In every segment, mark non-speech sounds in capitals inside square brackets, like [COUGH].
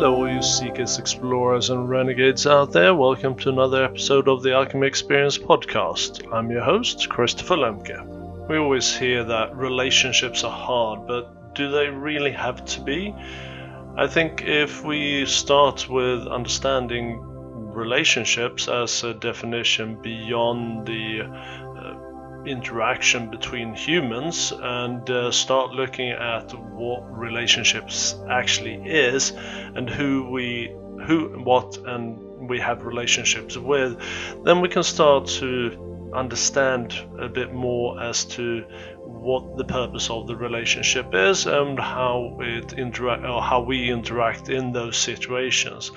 Hello, all you seekers, explorers, and renegades out there. Welcome to another episode of the Alchemy Experience podcast. I'm your host, Christopher Lemke. We always hear that relationships are hard, but do they really have to be? I think if we start with understanding relationships as a definition beyond the interaction between humans and uh, start looking at what relationships actually is and who we who what and we have relationships with then we can start to understand a bit more as to what the purpose of the relationship is and how it interact or how we interact in those situations.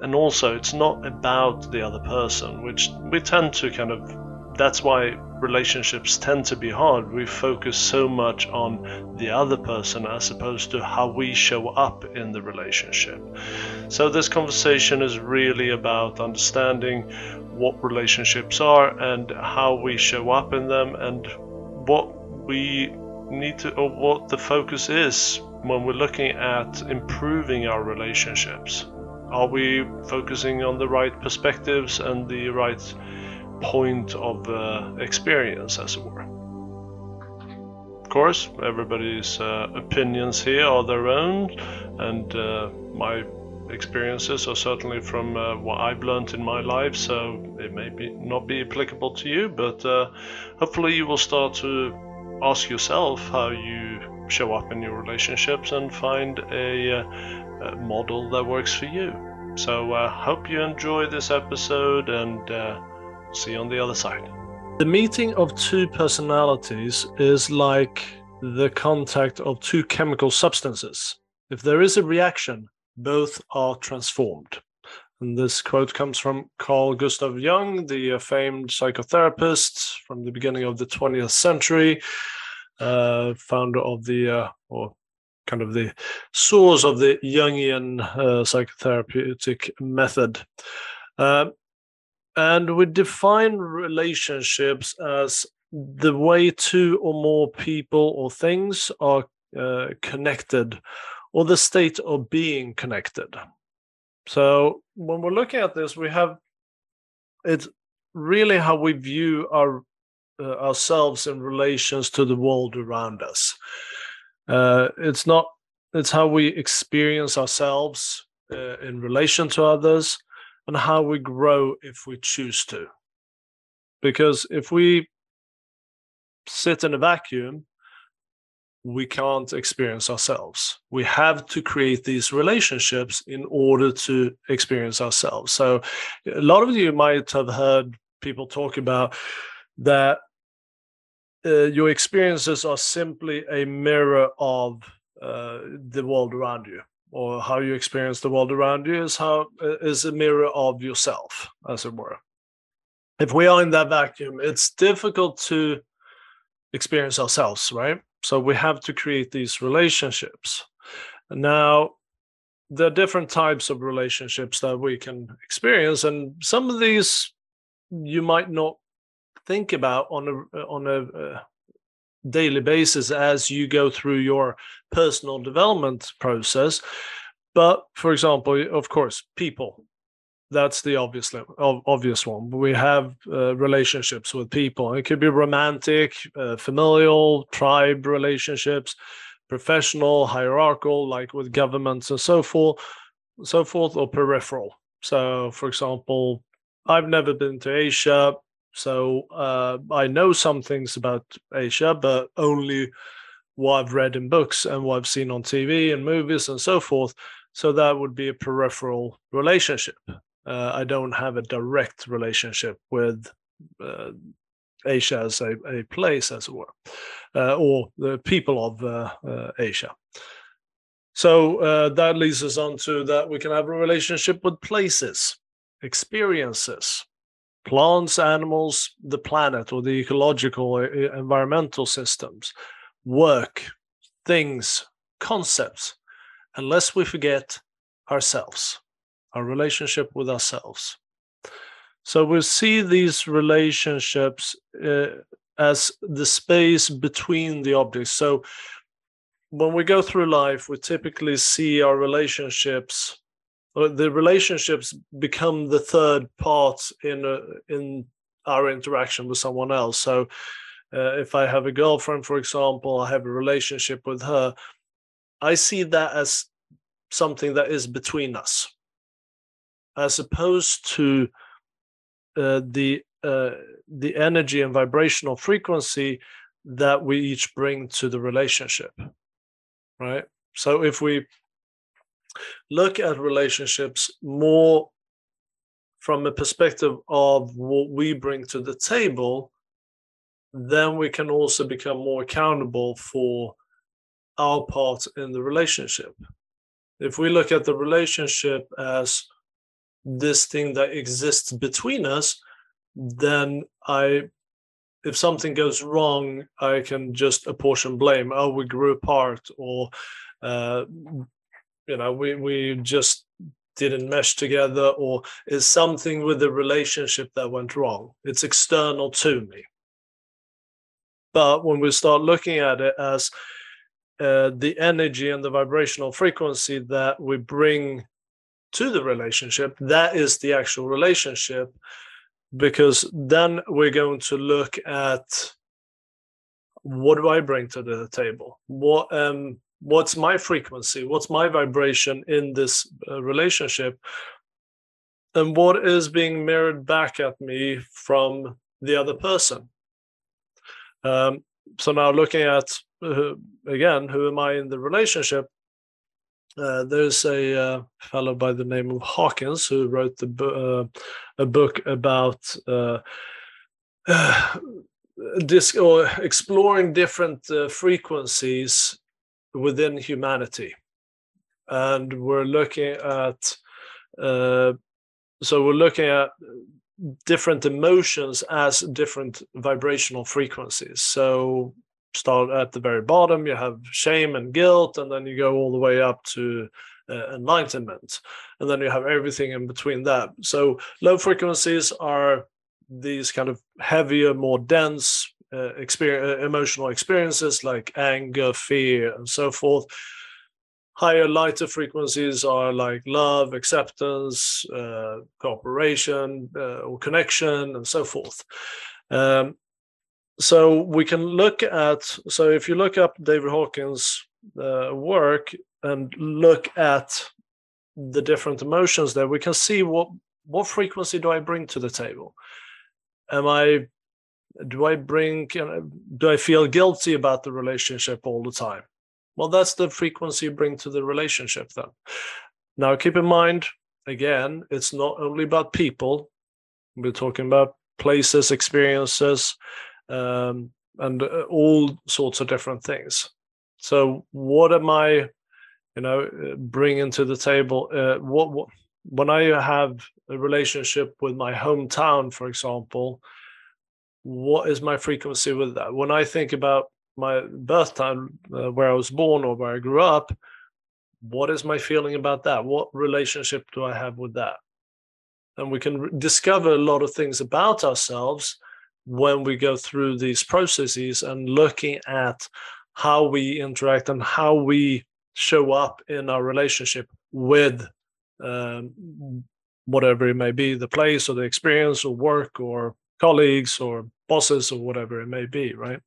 And also it's not about the other person which we tend to kind of that's why relationships tend to be hard. We focus so much on the other person as opposed to how we show up in the relationship. So, this conversation is really about understanding what relationships are and how we show up in them and what we need to, or what the focus is when we're looking at improving our relationships. Are we focusing on the right perspectives and the right point of uh, experience, as it were. Of course, everybody's uh, opinions here are their own, and uh, my experiences are certainly from uh, what I've learned in my life, so it may be not be applicable to you, but uh, hopefully you will start to ask yourself how you show up in your relationships and find a, uh, a model that works for you. So I hope you enjoy this episode and See you on the other side. The meeting of two personalities is like the contact of two chemical substances. If there is a reaction, both are transformed. And this quote comes from Carl Gustav Jung, the famed psychotherapist from the beginning of the 20th century, uh, founder of the, uh, or kind of the source of the Jungian uh, psychotherapeutic method. Uh, and we define relationships as the way two or more people or things are uh, connected or the state of being connected. So when we're looking at this, we have it's really how we view our uh, ourselves in relations to the world around us. Uh, it's not it's how we experience ourselves uh, in relation to others and how we grow if we choose to. Because if we sit in a vacuum, we can't experience ourselves. We have to create these relationships in order to experience ourselves. So, a lot of you might have heard people talk about that uh, your experiences are simply a mirror of uh, the world around you or how you experience the world around you is how is a mirror of yourself as it were. If we are in that vacuum it's difficult to experience ourselves right? So we have to create these relationships. Now there are different types of relationships that we can experience and some of these you might not think about on a on a uh, daily basis as you go through your personal development process. But for example, of course, people. That's the obvious obvious one. We have uh, relationships with people. It could be romantic, uh, familial, tribe relationships, professional, hierarchical, like with governments and so forth, so forth, or peripheral. So, for example, I've never been to Asia. So uh, I know some things about Asia, but only what I've read in books and what I've seen on TV and movies and so forth. So that would be a peripheral relationship. Uh, I don't have a direct relationship with uh, Asia as a, a, place, as it were, uh, or the people of uh, uh, Asia. So that leads us on to that we can have a relationship with places, experiences, plants, animals, the planet, or the ecological uh, environmental systems, work, things, concepts, unless we forget ourselves, our relationship with ourselves. So we see these relationships uh, as the space between the objects. So when we go through life, we typically see our relationships the relationships become the third part in a, in our interaction with someone else. So uh, if I have a girlfriend, for example, I have a relationship with her, I see that as something that is between us, as opposed to uh, the uh, the energy and vibrational frequency that we each bring to the relationship, right? So if we look at relationships more from a perspective of what we bring to the table, then we can also become more accountable for our part in the relationship. If we look at the relationship as this thing that exists between us, then I, if something goes wrong, I can just apportion blame. Oh, we grew apart, or uh, you know, we we just didn't mesh together, or is something with the relationship that went wrong. It's external to me. But when we start looking at it as uh, the energy and the vibrational frequency that we bring to the relationship, that is the actual relationship. Because then we're going to look at what do I bring to the table? What um what's my frequency? What's my vibration in this uh, relationship? And what is being mirrored back at me from the other person? Um, so now looking at uh, again, who am I in the relationship? Uh, there's a uh, fellow by the name of Hawkins who wrote the bu- uh, a book about uh, [SIGHS] this or exploring different uh, frequencies within humanity, and we're looking at uh, so we're looking at different emotions as different vibrational frequencies. So start at the very bottom, you have shame and guilt, and then you go all the way up to uh, enlightenment, and then you have everything in between that. So low frequencies are these kind of heavier, more dense uh, experience, uh, emotional experiences like anger, fear, and so forth. Higher, lighter frequencies are like love, acceptance, uh, cooperation, uh, or connection, and so forth. Um, so we can look at so if you look up david hawkins uh, work and look at the different emotions there we can see what what frequency do i bring to the table am i do i bring do i feel guilty about the relationship all the time well that's the frequency you bring to the relationship then now keep in mind again it's not only about people we're talking about places experiences um, and uh, all sorts of different things. So, what am I, you know, uh, bringing to the table? Uh, what, what when I have a relationship with my hometown, for example, what is my frequency with that? When I think about my birth time, uh, where I was born or where I grew up, what is my feeling about that? What relationship do I have with that? And we can discover a lot of things about ourselves when we go through these processes and looking at how we interact and how we show up in our relationship with um, whatever it may be the place or the experience or work or colleagues or bosses or whatever it may be right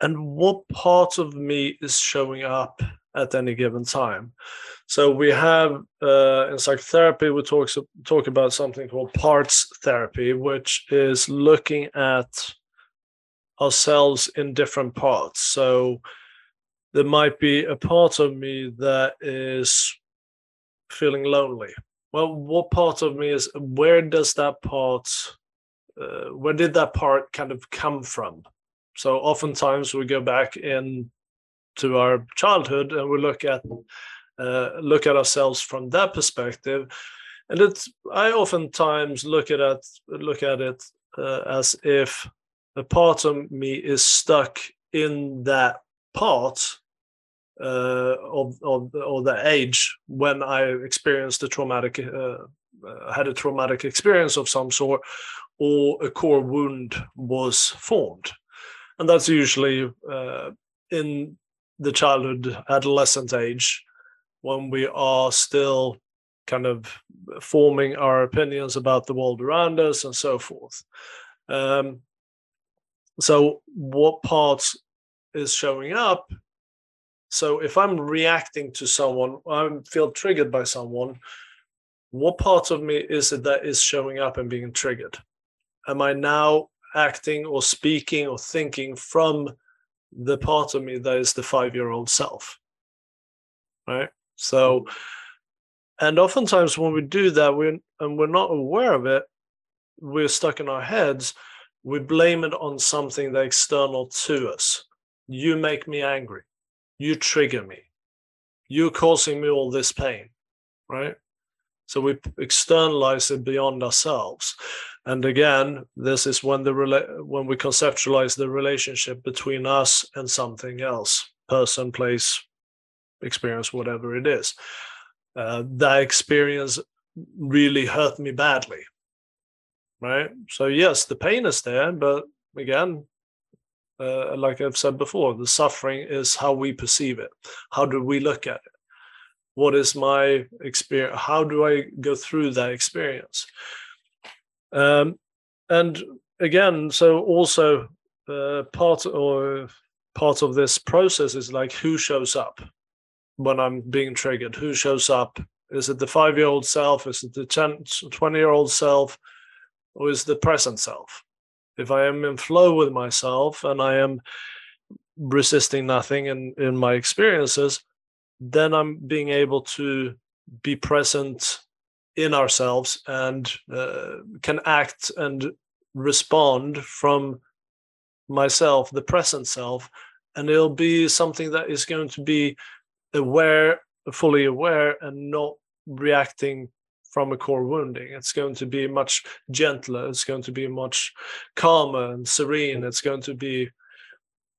and what part of me is showing up at any given time. So we have uh, in psychotherapy we talk talk about something called parts therapy, which is looking at ourselves in different parts. So there might be a part of me that is feeling lonely. Well, what part of me is where does that part uh, where did that part kind of come from? So oftentimes we go back in to our childhood and we look at uh, look at ourselves from that perspective and it's i oftentimes look at it look at it uh, as if a part of me is stuck in that part uh, of, of, of the age when I experienced a traumatic, uh, uh, had a traumatic experience of some sort, or a core wound was formed, and that's usually uh, in the childhood adolescent age when we are still kind of forming our opinions about the world around us and so forth. Um, so, what parts is showing up? So, if I'm reacting to someone, I feel triggered by someone, what part of me is it that is showing up and being triggered? Am I now acting or speaking or thinking from the part of me that is the five year old self? Right. So, and oftentimes when we do that, we and we're not aware of it, we're stuck in our heads. We blame it on something that external to us. You make me angry. You trigger me. You're causing me all this pain, right? So we externalize it beyond ourselves. And again, this is when the when we conceptualize the relationship between us and something else, person, place, experience, whatever it is. Uh, that experience really hurt me badly. Right. So, yes, the pain is there, but again, uh, like I've said before, the suffering is how we perceive it. How do we look at it? What is my experience? How do I go through that experience? Um, and again, so also uh, part or part of this process is like who shows up when I'm being triggered? Who shows up? Is it the five year old self? Is it the 10, 20 year old self? Or is the present self? If I am in flow with myself and I am resisting nothing in, in my experiences, then I'm being able to be present in ourselves and uh, can act and respond from myself, the present self. And it'll be something that is going to be aware, fully aware, and not reacting from a core wounding. It's going to be much gentler. It's going to be much calmer and serene. It's going to be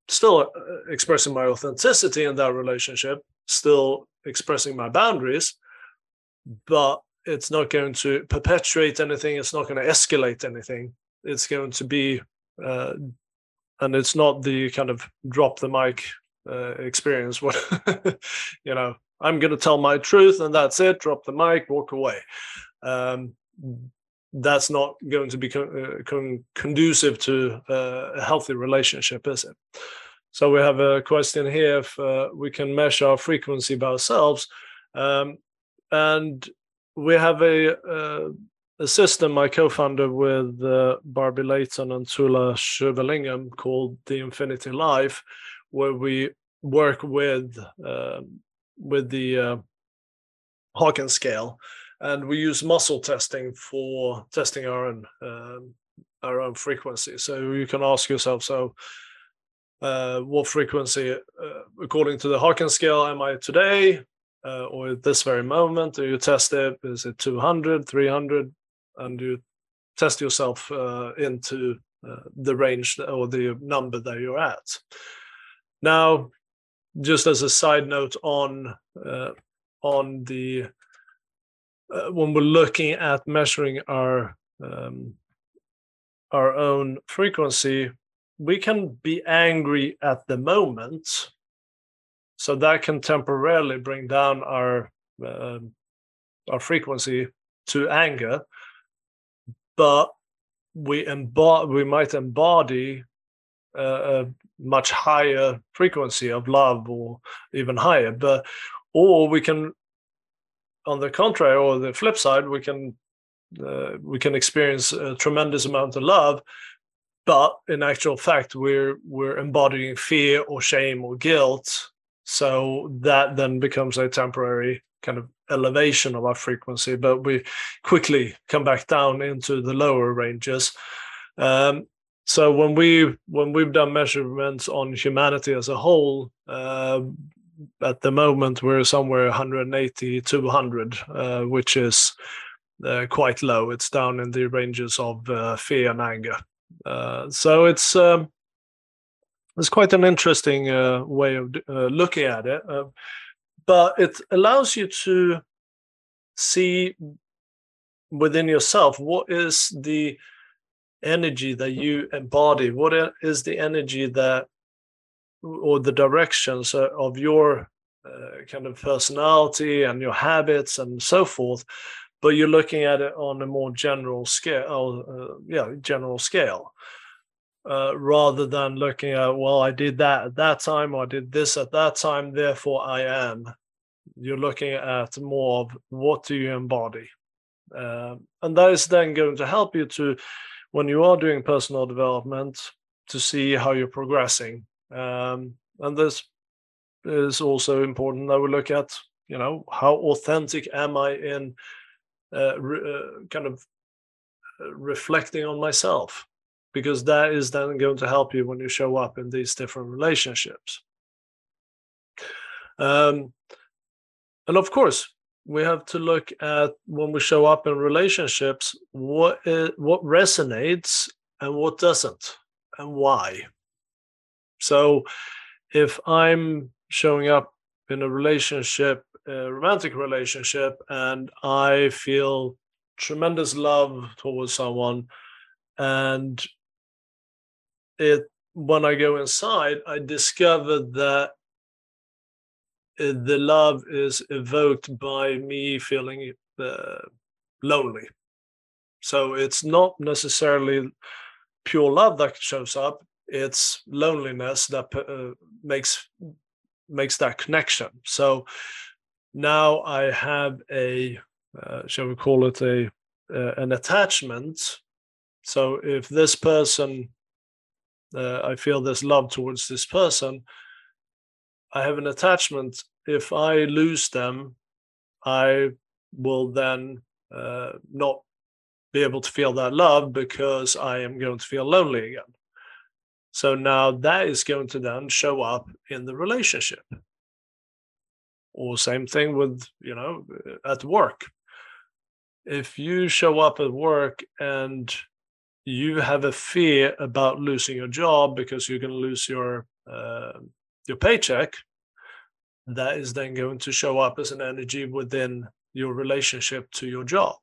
still uh, expressing my authenticity in that relationship, still expressing my boundaries, but it's not going to perpetuate anything. It's not going to escalate anything. It's going to be, uh, and it's not the kind of drop the mic uh, experience [LAUGHS] What you know i'm going to tell my truth and that's it. Drop the mic walk away. Um, that's not going to be con- uh, con- conducive to uh, a healthy relationship is it? So we have a question here if uh, we can measure our frequency by ourselves. Um, and we have a, uh, a system I co-founded with uh, Barbie Layton and Tula Shivalingam called the Infinity Life, where we work with uh, with the uh, scale, and we use muscle testing for testing our own um, our own frequency. So you can ask yourself, so uh, what frequency, uh, according to the Hawkins scale, am I today? Uh, or at this very moment, do you test it? Is it 200, 300? And you test yourself uh, into the range or the number that you're at. Now, just as a side note on uh, on the uh, when we're looking at measuring our um, our own frequency, we can be angry at the moment, so that can temporarily bring down our uh, our frequency to anger, but we embody we might embody a much higher frequency of love or even higher but or we can on the contrary or the flip side we can uh, we can experience a tremendous amount of love but in actual fact we're we're embodying fear or shame or guilt. So that then becomes a temporary kind of elevation of our frequency but we quickly come back down into the lower ranges. Um, so when we when we've done measurements on humanity as a whole, uh, at the moment we're somewhere 180 200, uh, which is uh, quite low. It's down in the ranges of uh, fear and anger. Uh, so it's um, it's quite an interesting uh, way of looking at it, but it allows you to see within yourself what is the energy that you embody what is the energy that or the directions of your uh, kind of personality and your habits and so forth, but you're looking at it on a more general scale. Uh, yeah, general scale. Uh, rather than looking at well i did that at that time or i did this at that time therefore i am you're looking at more of what do you embody uh, and that is then going to help you to when you are doing personal development to see how you're progressing. Um, and this is also important that we look at you know how authentic am i in uh, re- uh, kind of uh, reflecting on myself? Because that is then going to help you when you show up in these different relationships. Um, and of course we have to look at when we show up in relationships what is, what resonates and what doesn't and why. So if i'm showing up in a relationship a romantic relationship and i feel tremendous love towards someone and it when i go inside i discover that the love is evoked by me feeling uh, lonely. So it's not necessarily pure love that shows up; it's loneliness that uh, makes makes that connection. So now I have a, uh, shall we call it a uh, an attachment. So if this person, uh, I feel this love towards this person, I have an attachment. If I lose them, I will then uh, not be able to feel that love because I am going to feel lonely again. So now that is going to then show up in the relationship. Or same thing with, you know, at work. If you show up at work and you have a fear about losing your job because you're going to lose your uh, your paycheck, that is then going to show up as an energy within your relationship to your job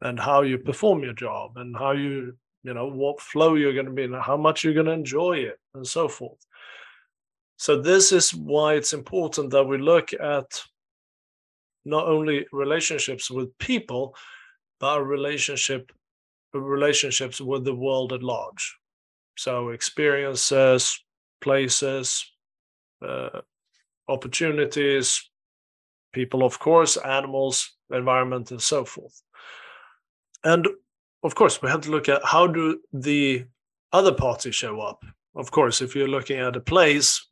and how you perform your job and how you, you know, what flow you're going to be in, how much you're going to enjoy it, and so forth. So, this is why it's important that we look at not only relationships with people, but our relationship relationships with the world at large. So experiences, places, uh, opportunities, people, of course, animals, environment, and so forth. And of course, we have to look at how do the other parties show up. Of course, if you're looking at a place,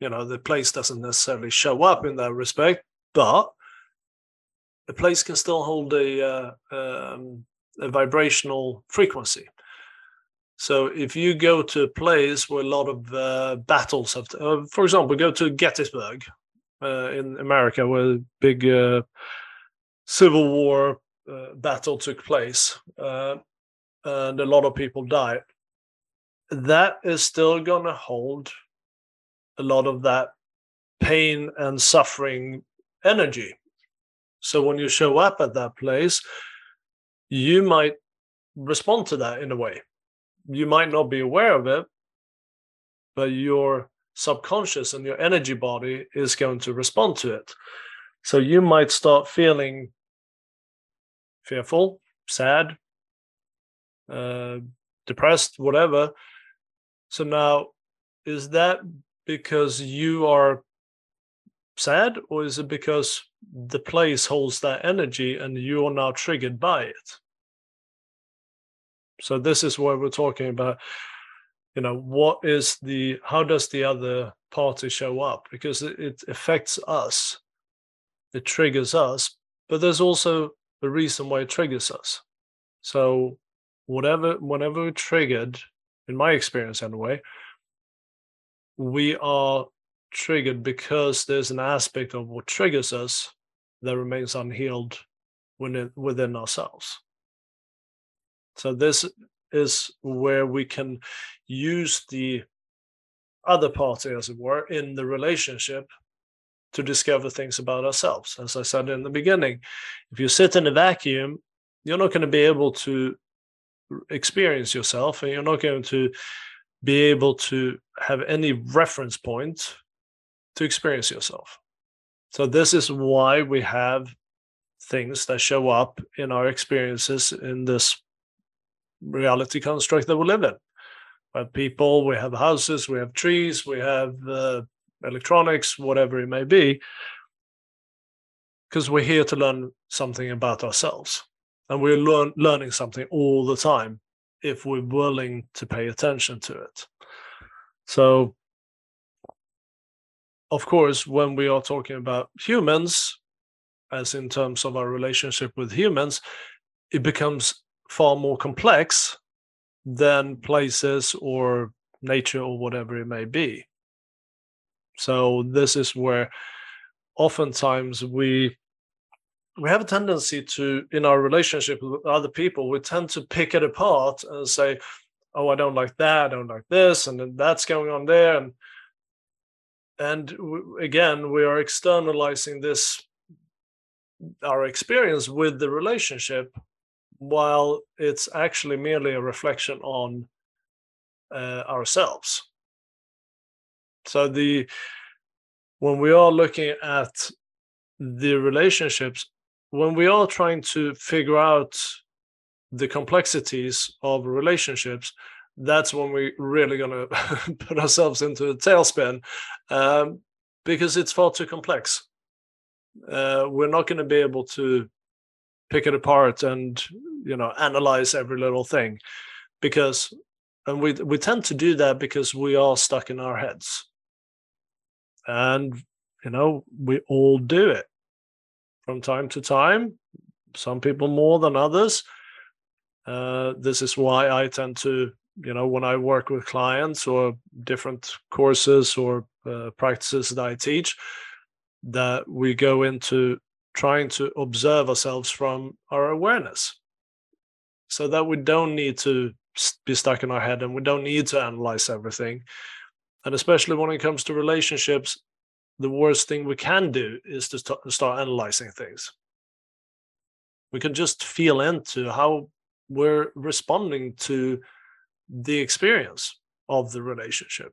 you know, the place doesn't necessarily show up in that respect, but the place can still hold a, uh, um, a vibrational frequency. So if you go to a place where a lot of uh, battles have, to, uh, for example, go to Gettysburg uh, in America, where a big uh, Civil War uh, battle took place, uh, and a lot of people died. That is still going to hold a lot of that pain and suffering energy. So when you show up at that place, you might respond to that in a way you might not be aware of it, but your subconscious and your energy body is going to respond to it. So you might start feeling fearful, sad, uh, depressed, whatever. So now, is that because you are sad, or is it because the place holds that energy and you are now triggered by it? So this is what we're talking about. You know, what is the how does the other party show up? Because it, affects us, it triggers us, but there's also a reason why it triggers us. So whatever whenever we're triggered, in my experience anyway, we are triggered because there's an aspect of what triggers us that remains unhealed within, within ourselves. So this is where we can use the other party, as it were, in the relationship to discover things about ourselves. As I said in the beginning, if you sit in a vacuum, you're not going to be able to experience yourself and you're not going to be able to have any reference point to experience yourself. So this is why we have things that show up in our experiences in this reality construct that we live in. We have people, we have houses, we have trees, we have uh, electronics, whatever it may be, because we're here to learn something about ourselves. And we're learn, learning something all the time if we're willing to pay attention to it. So, of course, when we are talking about humans, as in terms of our relationship with humans, it becomes far more complex than places or nature or whatever it may be. So this is where oftentimes we we have a tendency to in our relationship with other people we tend to pick it apart and say oh i don't like that i don't like this and then that's going on there and and again we are externalizing this our experience with the relationship while it's actually merely a reflection on uh, ourselves. So the when we are looking at the relationships when we are trying to figure out the complexities of relationships that's when we're really going [LAUGHS] to put ourselves into a tailspin um, because it's far too complex. Uh, we're not going to be able to pick it apart and you know analyze every little thing. Because and we we tend to do that because we are stuck in our heads. And you know we all do it from time to time some people more than others. Uh, this is why i tend to you know when i work with clients or different courses or uh, practices that i teach that we go into trying to observe ourselves from our awareness. So that we don't need to be stuck in our head and we don't need to analyze everything. And especially when it comes to relationships the worst thing we can do is to st- start analyzing things. We can just feel into how we're responding to the experience of the relationship.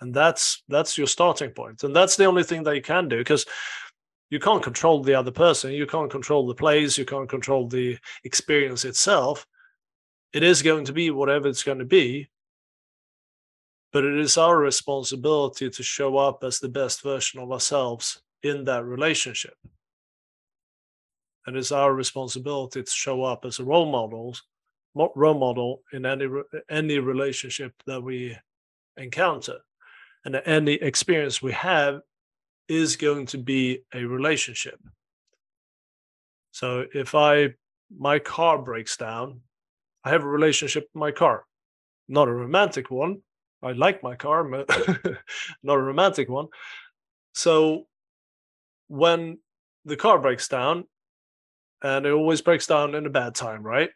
And that's that's your starting point. And that's the only thing that you can do because you can't control the other person you can't control the place you can't control the experience itself. It is going to be whatever it's going to be but it is our responsibility to show up as the best version of ourselves in that relationship. And it's our responsibility to show up as a role model role model in any any relationship that we encounter and any experience we have is going to be a relationship. So if i my car breaks down i have a relationship with my car. Not a romantic one. I like my car but [LAUGHS] not a romantic one. So when the car breaks down and it always breaks down in a bad time right?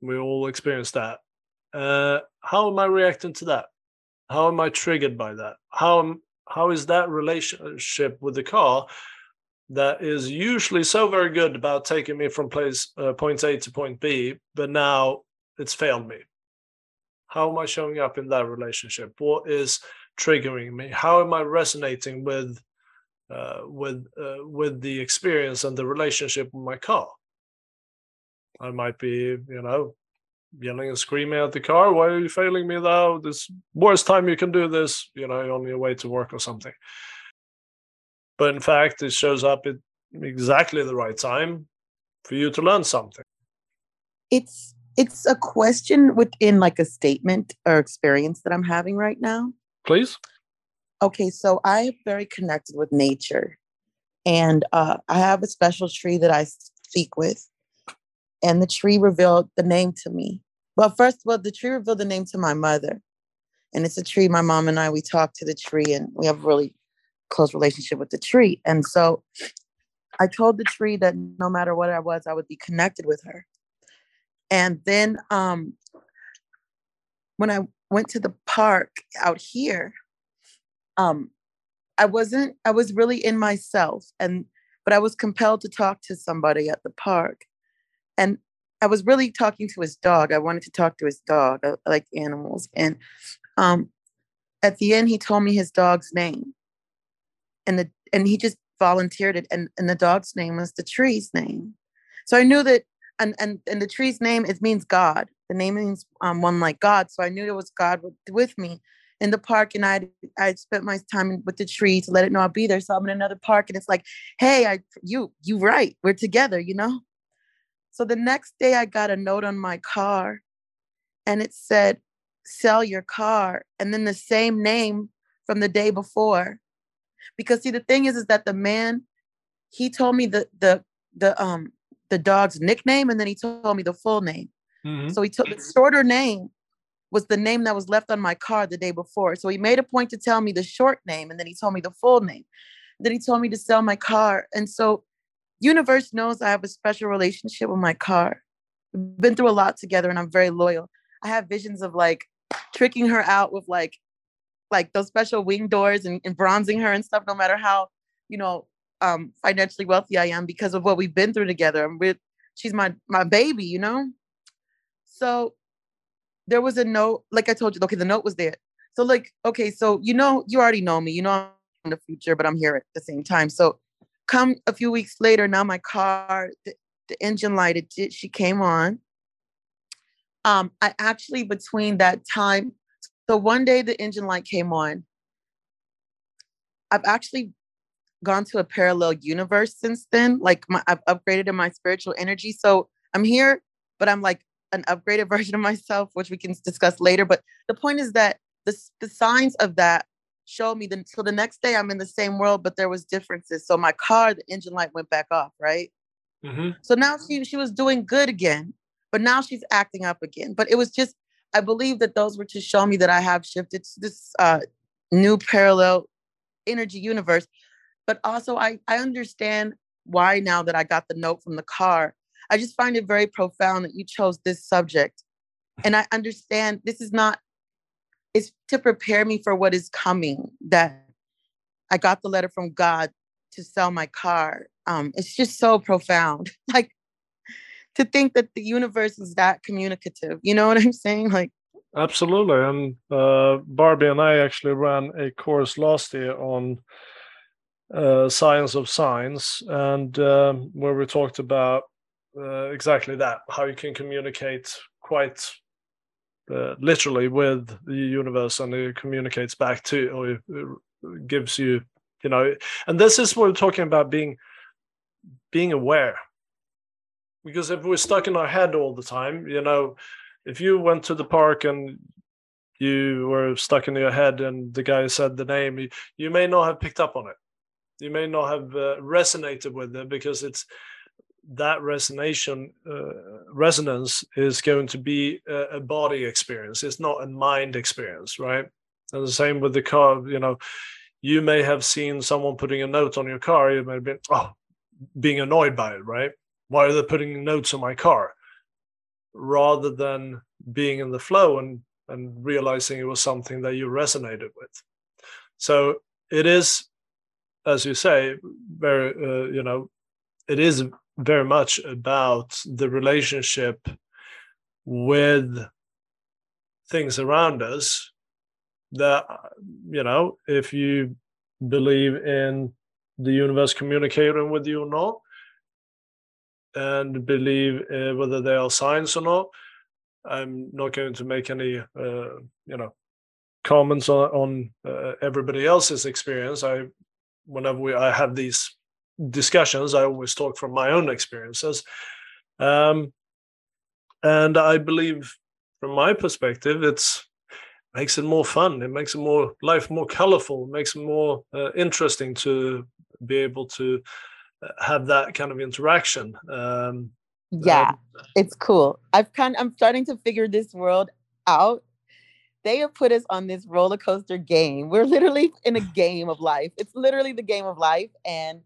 We all experience that. Uh, how am i reacting to that? How am I triggered by that? How how is that relationship with the car that is usually so very good about taking me from place uh, point A to point B, but now it's failed me? How am I showing up in that relationship? What is triggering me? How am I resonating with uh, with uh, with the experience and the relationship with my car? I might be, you know, yelling and screaming at the car, why are you failing me now? This worst time you can do this, you know, on your way to work or something. But in fact, it shows up at exactly the right time for you to learn something. It's it's a question within like a statement or experience that I'm having right now. Please. Okay, so I am very connected with nature. And uh, I have a special tree that I speak with and the tree revealed the name to me. Well, first of all, the tree revealed the name to my mother. And it's a tree, my mom and I, we talk to the tree and we have a really close relationship with the tree. And so I told the tree that no matter what I was, I would be connected with her. And then um, when I went to the park out here, um, I wasn't, I was really in myself. And but I was compelled to talk to somebody at the park. And I was really talking to his dog. I wanted to talk to his dog. I, I like animals. And um, at the end, he told me his dog's name. and the and he just volunteered it and, and the dog's name was the tree's name so i knew that and and, and the tree's name it means god the name means um, one like god so i knew it was god with, with me in the park and i i spent my time with the tree to let it know i'll be there so i'm in another park and it's like hey i you you right we're together you know so the next day i got a note on my car and it said sell your car and then the same name from the day before. Because see the thing is is that the man he told me the the the um the dog's nickname and then he told me the full name. Mm-hmm. so he took the shorter name was the name that was left on my car the day before. So he made a point to tell me the short name and then he told me the full name. Then he told me to sell my car. And so universe knows i have a special relationship with my car We've been through a lot together and i'm very loyal i have visions of like tricking her out with like like those special wing doors and, and bronzing her and stuff, no matter how, you know, um, financially wealthy I am because of what we've been through together. I'm with, she's my my baby, you know. So there was a note, like I told you, okay, the note was there. So like, okay, so you know, you already know me, you know, I'm in the future, but I'm here at the same time. So come a few weeks later, now my car, the, the engine light, it did, she came on. Um, I actually between that time so one day the engine light came on. I've actually gone to a parallel universe since then. Like my, I've upgraded in my spiritual energy. So I'm here, but I'm like an upgraded [LAUGHS] version of myself, which we can discuss later. But the point is that the, the signs of that show me that so the next day I'm in the same world, but there was differences. So my car, the engine light went back off, right? Mm-hmm. So now she she was doing good again, but now she's acting up again. But it was just I believe that those were to show me that I have shifted to this uh, new parallel energy universe. But also, I, I understand why now that I got the note from the car. I just find it very profound that you chose this subject. And I understand this is not, it's to prepare me for what is coming, that I got the letter from God to sell my car. Um, it's just so profound. [LAUGHS] like to think that the universe is that communicative. You know what I'm saying? [LAUGHS] Like absolutely. And uh, Barbie and I actually ran a course last year on uh, science of signs, and um, where we talked about uh, exactly that how you can communicate quite uh, literally with the universe and it communicates back to or gives you you know and this is what we're talking about being being aware. Because if we're stuck in our head all the time you know if you went to the park and you were stuck in your head and the guy said the name you, you may not have picked up on it. You may not have uh, resonated with it because it's that resonation uh, resonance is going to be a, a, body experience. It's not a mind experience right? And the same with the car you know you may have seen someone putting a note on your car you may have been oh being annoyed by it right? Why are they putting notes on my car? Rather than being in the flow and and realizing it was something that you resonated with. So it is as you say very uh, you know it is very much about the relationship with things around us that you know if you believe in the universe communicating with you or not and believe uh, whether they are signs or not. I'm not going to make any, uh, you know, comments on, on uh, everybody else's experience. I, whenever we, I have these discussions, I always talk from my own experiences, um, and I believe, from my perspective, it's makes it more fun. It makes it more life more colorful. It makes it more uh, interesting to be able to have that kind of interaction. Um, yeah, um, it's cool. I've kind I'm starting to figure this world out. They have put us on this roller coaster game. We're literally in a game of life. It's literally the game of life. And,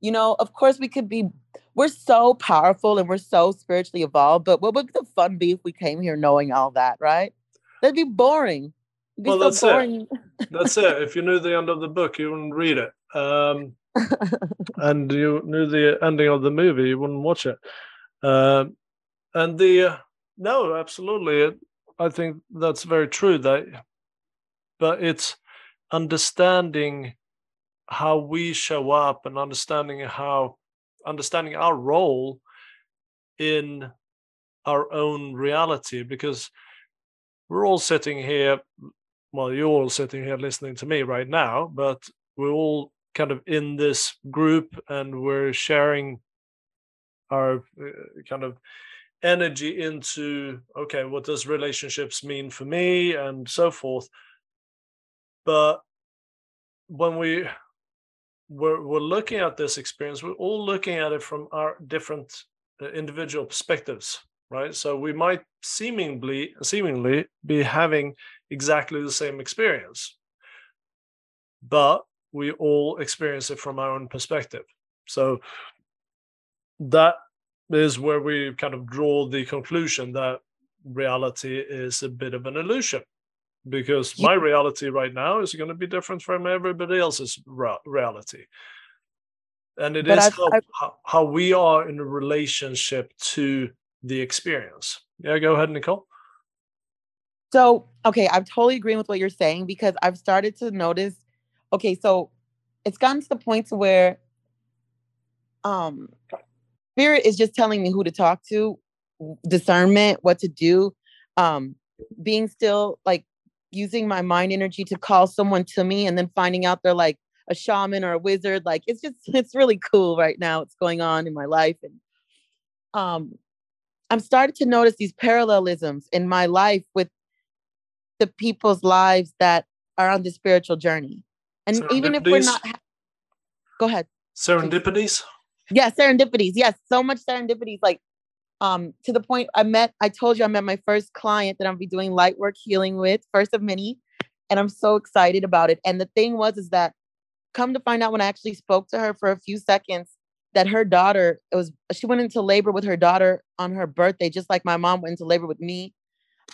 you know, of course, we could be, we're so powerful and we're so spiritually evolved, but what would the fun be if we came here knowing all that, right? That'd be boring. Be well, so that's boring. it. That's it. If you knew the end of the book, you wouldn't read it. Um, [LAUGHS] and you knew the ending of the movie, you wouldn't watch it. Uh, and the uh, no, absolutely, I think that's very true. That, but it's understanding how we show up and understanding how understanding our role in our own reality because we're all sitting here well you're all sitting here listening to me right now but we're all kind of in this group and we're sharing our uh, kind of energy into okay what does relationships mean for me and so forth. But when we we're, we're looking at this experience we're all looking at it from our different uh, individual perspectives right? So we might seemingly seemingly be having exactly the same experience but we all experience it from our own perspective. So that is where we kind of draw the conclusion that reality is a bit of an illusion because my reality right now is going to be different from everybody else's reality. And it but is how, how, how we are in a relationship to the experience. Yeah go ahead nicole. So okay i'm totally agreeing with what you're saying because i've started to notice okay so it's gotten to the point to where um spirit is just telling me who to talk to discernment what to do um being still like using my mind energy to call someone to me and then finding out they're like a shaman or a wizard like it's just [LAUGHS] it's really cool right now what's going on in my life and um i'm starting to notice these parallelisms in my life with the people's lives that are on the spiritual journey and even if we're not go ahead serendipities yeah, serendipities. Yes, so much serendipities. Like, um, to the point I met, I told you I met my first client that I'll be doing light work healing with, first of many, and I'm so excited about it. And the thing was, is that come to find out when I actually spoke to her for a few seconds, that her daughter, it was she went into labor with her daughter on her birthday, just like my mom went into labor with me.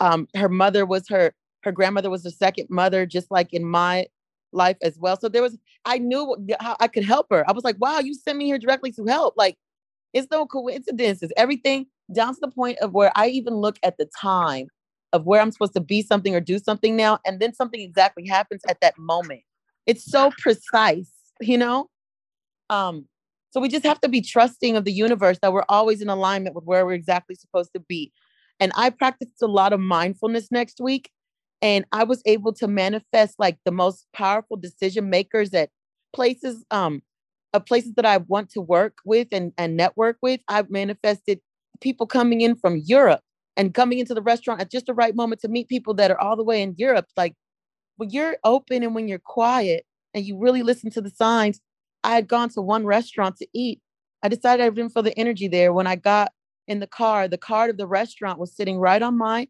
Um, her mother was her her grandmother was the second mother, just like in my life as well. So there was, I knew how I could help her. I was like, wow, you sent me here directly to help. Like, it's no coincidences. Everything down to the point of where I even look at the time of where I'm supposed to be something or do something now, and then something exactly happens at that moment. It's so precise, you know? Um, so we just have to be trusting of the universe that we're always in alignment with where we're exactly supposed to be. And I practiced a lot of mindfulness next week and i was able to manifest like the most powerful decision makers at places um of places that i want to work with and, and network with i've manifested people coming in from europe and coming into the restaurant at just the right moment to meet people that are all the way in europe like when you're open and when you're quiet and you really listen to the signs i had gone to one restaurant to eat i decided i didn't feel the energy there when i got in the car the card of the restaurant was sitting right on my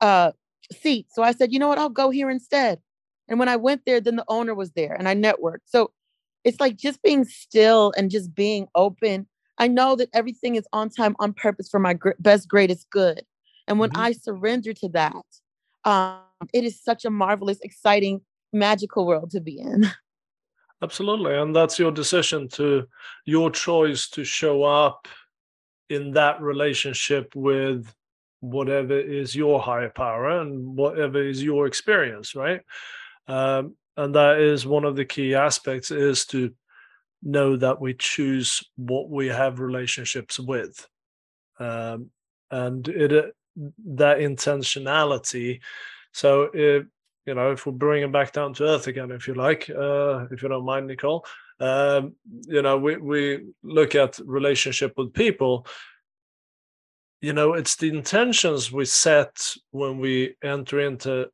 uh seat. So I said, you know what, I'll go here instead. And when I went there, then the owner was there and I networked. So it's like just being still and just being open. I know that everything is on time, on purpose for my gr- best, greatest good. And when mm-hmm. I surrender to that, um, it is such a marvelous, exciting, magical world to be in. [LAUGHS] Absolutely. And that's your decision to your choice to show up in that relationship with whatever is your higher power and whatever is your experience right um, and that is one of the key aspects is to know that we choose what we have relationships with. Um, and it uh, that intentionality so if you know if we bring it back down to earth again if you like uh, if you don't mind nicole um, you know we, we look at relationship with people. You know it's the intentions we set when we enter into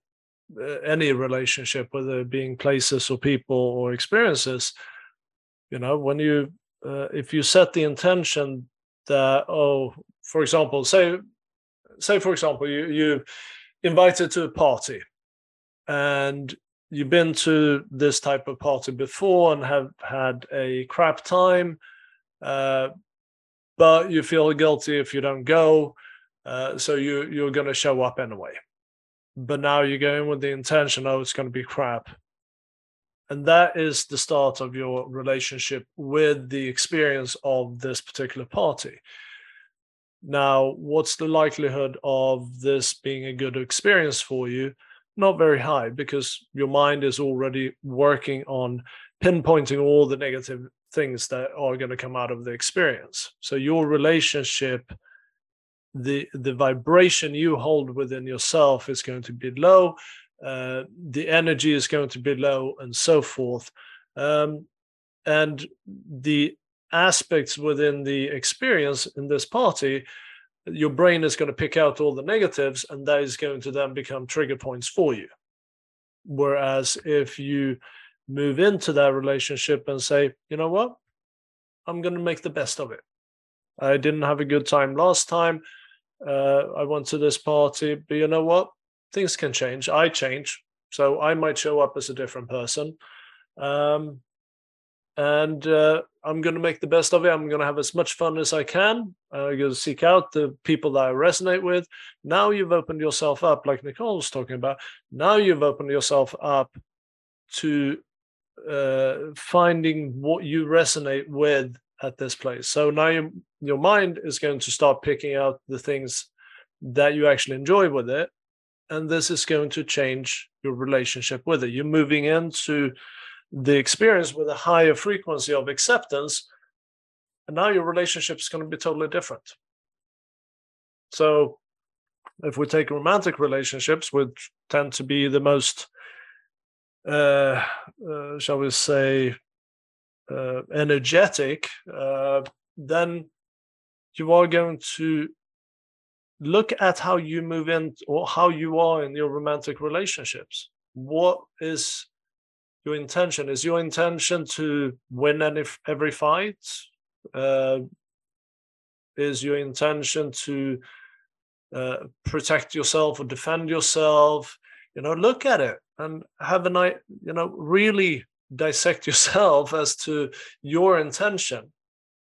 uh, any relationship whether it being places or people or experiences you know when you uh, if you set the intention that oh for example say say for example you you invited to a party and you've been to this type of party before and have had a crap time uh, but you feel guilty if you don't go. Uh, so you you're going to show up anyway. But now you're going with the intention, oh, it's going to be crap. And that is the start of your relationship with the experience of this particular party. Now, what's the likelihood of this being a good experience for you? not very high because your mind is already working on pinpointing all the negative things that are going to come out of the experience. So your relationship, the the vibration you hold within yourself is going to be low. Uh, the energy is going to be low, and so forth. Um, and the aspects within the experience in this party your brain is going to pick out all the negatives and that is going to then become trigger points for you. Whereas if you move into that relationship and say you know what? I'm going to make the best of it. I didn't have a good time last time. Uh, i went to this party but you know what things can change i change so i might show up as a different person um, and uh, I'm going to make the best of it. I'm going to have as much fun as I can. Uh, I'm going to seek out the people that I resonate with. Now you've opened yourself up, like Nicole was talking about. Now you've opened yourself up to uh, finding what you resonate with at this place. So now your your mind is going to start picking out the things that you actually enjoy with it, and this is going to change your relationship with it. You're moving into the experience with a higher frequency of acceptance, and now your relationship is going to be totally different. So, if we take romantic relationships, which tend to be the most, uh, uh, shall we say, uh, energetic, uh, then you are going to look at how you move in or how you are in your romantic relationships. What is your intention? Is your intention to win any every fight? Uh, is your intention to uh, protect yourself or defend yourself? You know look at it and have a night you know really dissect [LAUGHS] yourself as to your intention.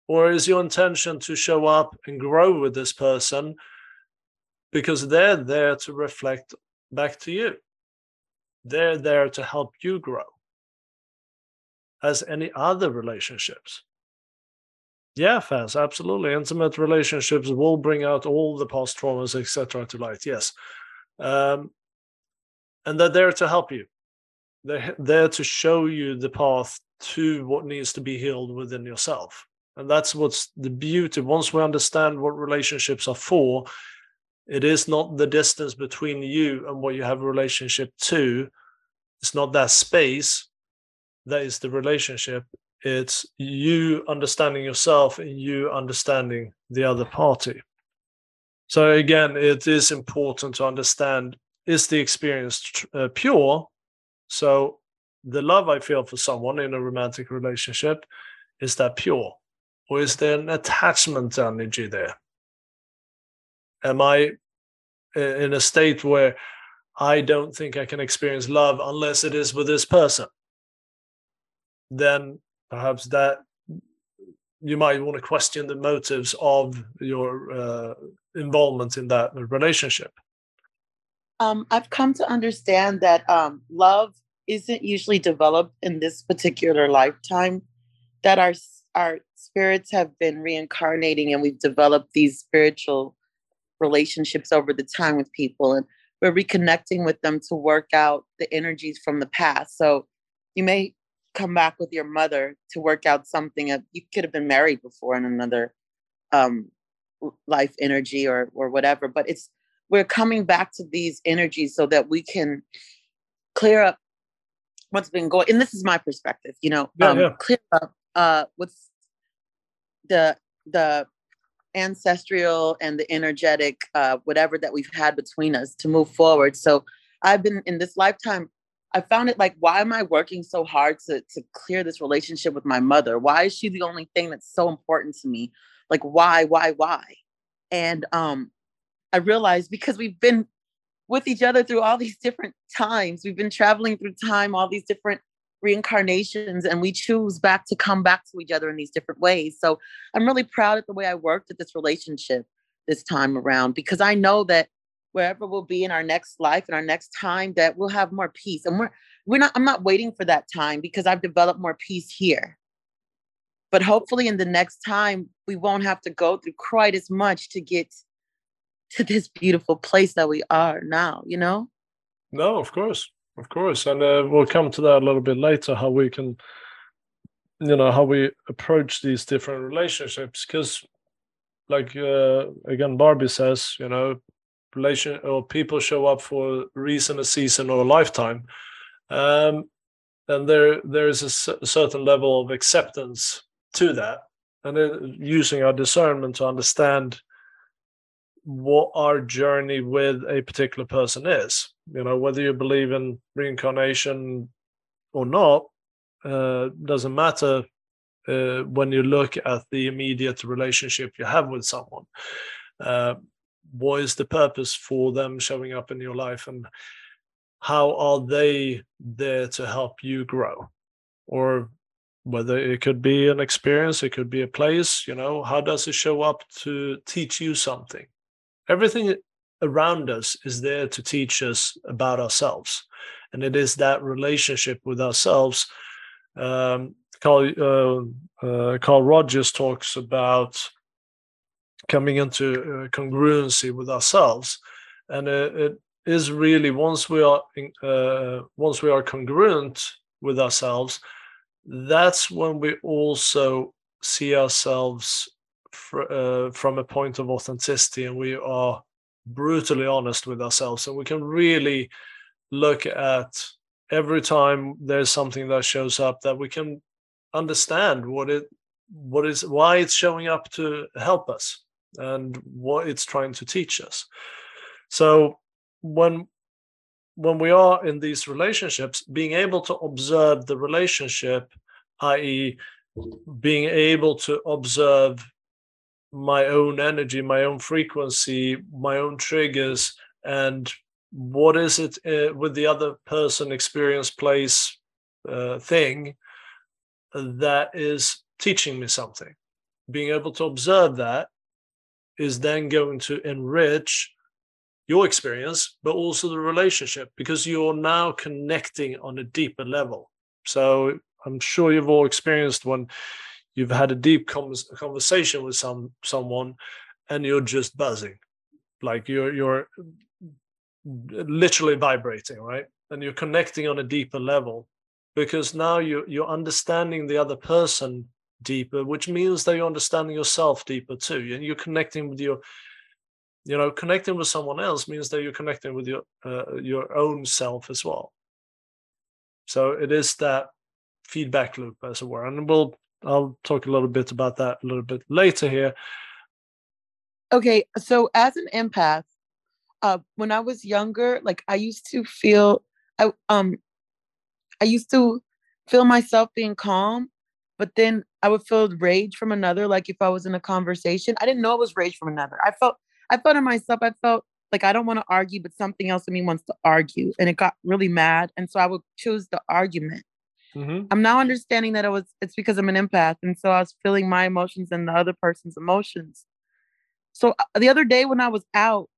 Or is your intention to show up and grow with this person because they're there to reflect back to you they're there to help you grow as any other relationships. Yeah, fans, absolutely. Intimate relationships will bring out all the past traumas, etc., to light. Yes, um, and they're there to help you. They're there to show you the path to what needs to be healed within yourself, and that's what's the beauty. Once we understand what relationships are for, it is not the distance between you and what you have a relationship to. It's not that space that is the relationship. It's you understanding yourself and you understanding the other party. So again it is important to understand is the experience uh, pure? So the love i feel for someone in a romantic relationship is that pure? Or is there an attachment energy there am i in a state where i don't think i can experience love unless it is with this person then perhaps that you might want to question the motives of your uh, involvement in that relationship. Um, I've come to understand that um, love isn't usually developed in this particular lifetime. That our our spirits have been reincarnating, and we've developed these spiritual relationships over the time with people, and we're reconnecting with them to work out the energies from the past. So you may come back with your mother to work out something that you could have been married before in another um, life energy or or whatever but it's we're coming back to these energies so that we can clear up what's been going and this is my perspective you know yeah, um, yeah. clear up uh what's the the ancestral and the energetic uh whatever that we've had between us to move forward so i've been in this lifetime I found it like, why am I working so hard to to clear this relationship with my mother? Why is she the only thing that's so important to me? Like, why, why, why? And um, I realized because we've been with each other through all these different times, we've been traveling through time, all these different reincarnations, and we choose back to come back to each other in these different ways. So I'm really proud of the way I worked at this relationship this time around because I know that wherever we'll be in our next life and our next time that we'll have more peace and we're we're not i'm not waiting for that time because i've developed more peace here. But hopefully in the next time we won't have to go through quite as much to get to this beautiful place that we are now you know? No, of course, of course, and uh, we'll come to that a little bit later. How we can, you know, how we approach these different relationships, because, like uh, again, Barbie says, you know, relation or people show up for a reason, a season, or a lifetime, um, and there there is a certain level of acceptance to that, and using our discernment to understand what our journey with a particular person is. You know, whether you believe in reincarnation or not, uh, doesn't matter uh, when you look at the immediate relationship you have with someone. Uh, what is the purpose for them showing up in your life, and how are they there to help you grow? Or whether it could be an experience, it could be a place, you know, how does it show up to teach you something? everything around us is there to teach us about ourselves. And it is that relationship with ourselves um, carl, uh, uh, carl rogers talks about coming into uh, congruency with ourselves. And it, it is really once we are uh, once we are congruent with ourselves that's when we also see ourselves fr- uh, from a point of authenticity and we are brutally honest with ourselves. And we can really look at every time there's something that shows up that we can understand what it what is why it's showing up to help us and what it's trying to teach us. So when when we are in these relationships being able to observe the relationship i.e being able to observe my own energy, my own frequency, my own triggers, and what is it uh, with the other person, experience, place, uh, thing that is teaching me something. Being able to observe that is then going to enrich your experience, but also the relationship because you're now connecting on a deeper level. So I'm sure you've all experienced when you've had a deep conversation with some someone and you're just buzzing. Like you're you're literally vibrating right? And you're connecting on a deeper level because now you you're understanding the other person deeper which means that you're understanding yourself deeper too. And you're connecting with your you know connecting with someone else means that you're connecting with your uh, your own self as well. So it is that feedback loop as it were. And we'll I'll talk a little bit about that a little bit later here. Okay, so as an empath, uh, when I was younger, like I used to feel, I um, I used to feel myself being calm, but then I would feel rage from another. Like if I was in a conversation, I didn't know it was rage from another. I felt, I felt in myself, I felt like I don't want to argue, but something else in me wants to argue, and it got really mad, and so I would choose the argument. Mm-hmm. I'm now understanding that it was it's because I'm an empath, and so I was feeling my emotions and the other person's emotions. So uh, the other day when I was out,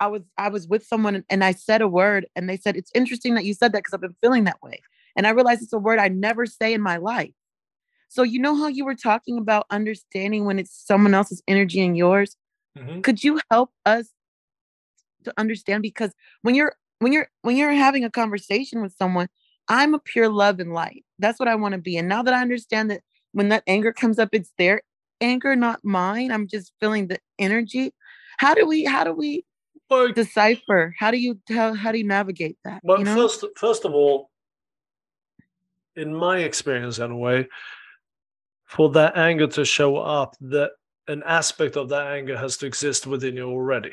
I was I was with someone and I said a word, and they said it's interesting that you said that because I've been feeling that way, and I realized it's a word I never say in my life. So you know how you were talking about understanding when it's someone else's energy and yours. Mm-hmm. Could you help us to understand because when you're when you're when you're having a conversation with someone I'm a pure love and light. That's what I want to be. And now that I understand that when that anger comes up, it's their anger, not mine. I'm just feeling the energy. How do we how do we well, decipher? How do you tell how do you navigate that? Well, you know? first first of all, in my experience anyway, for that anger to show up, that an aspect of that anger has to exist within you already.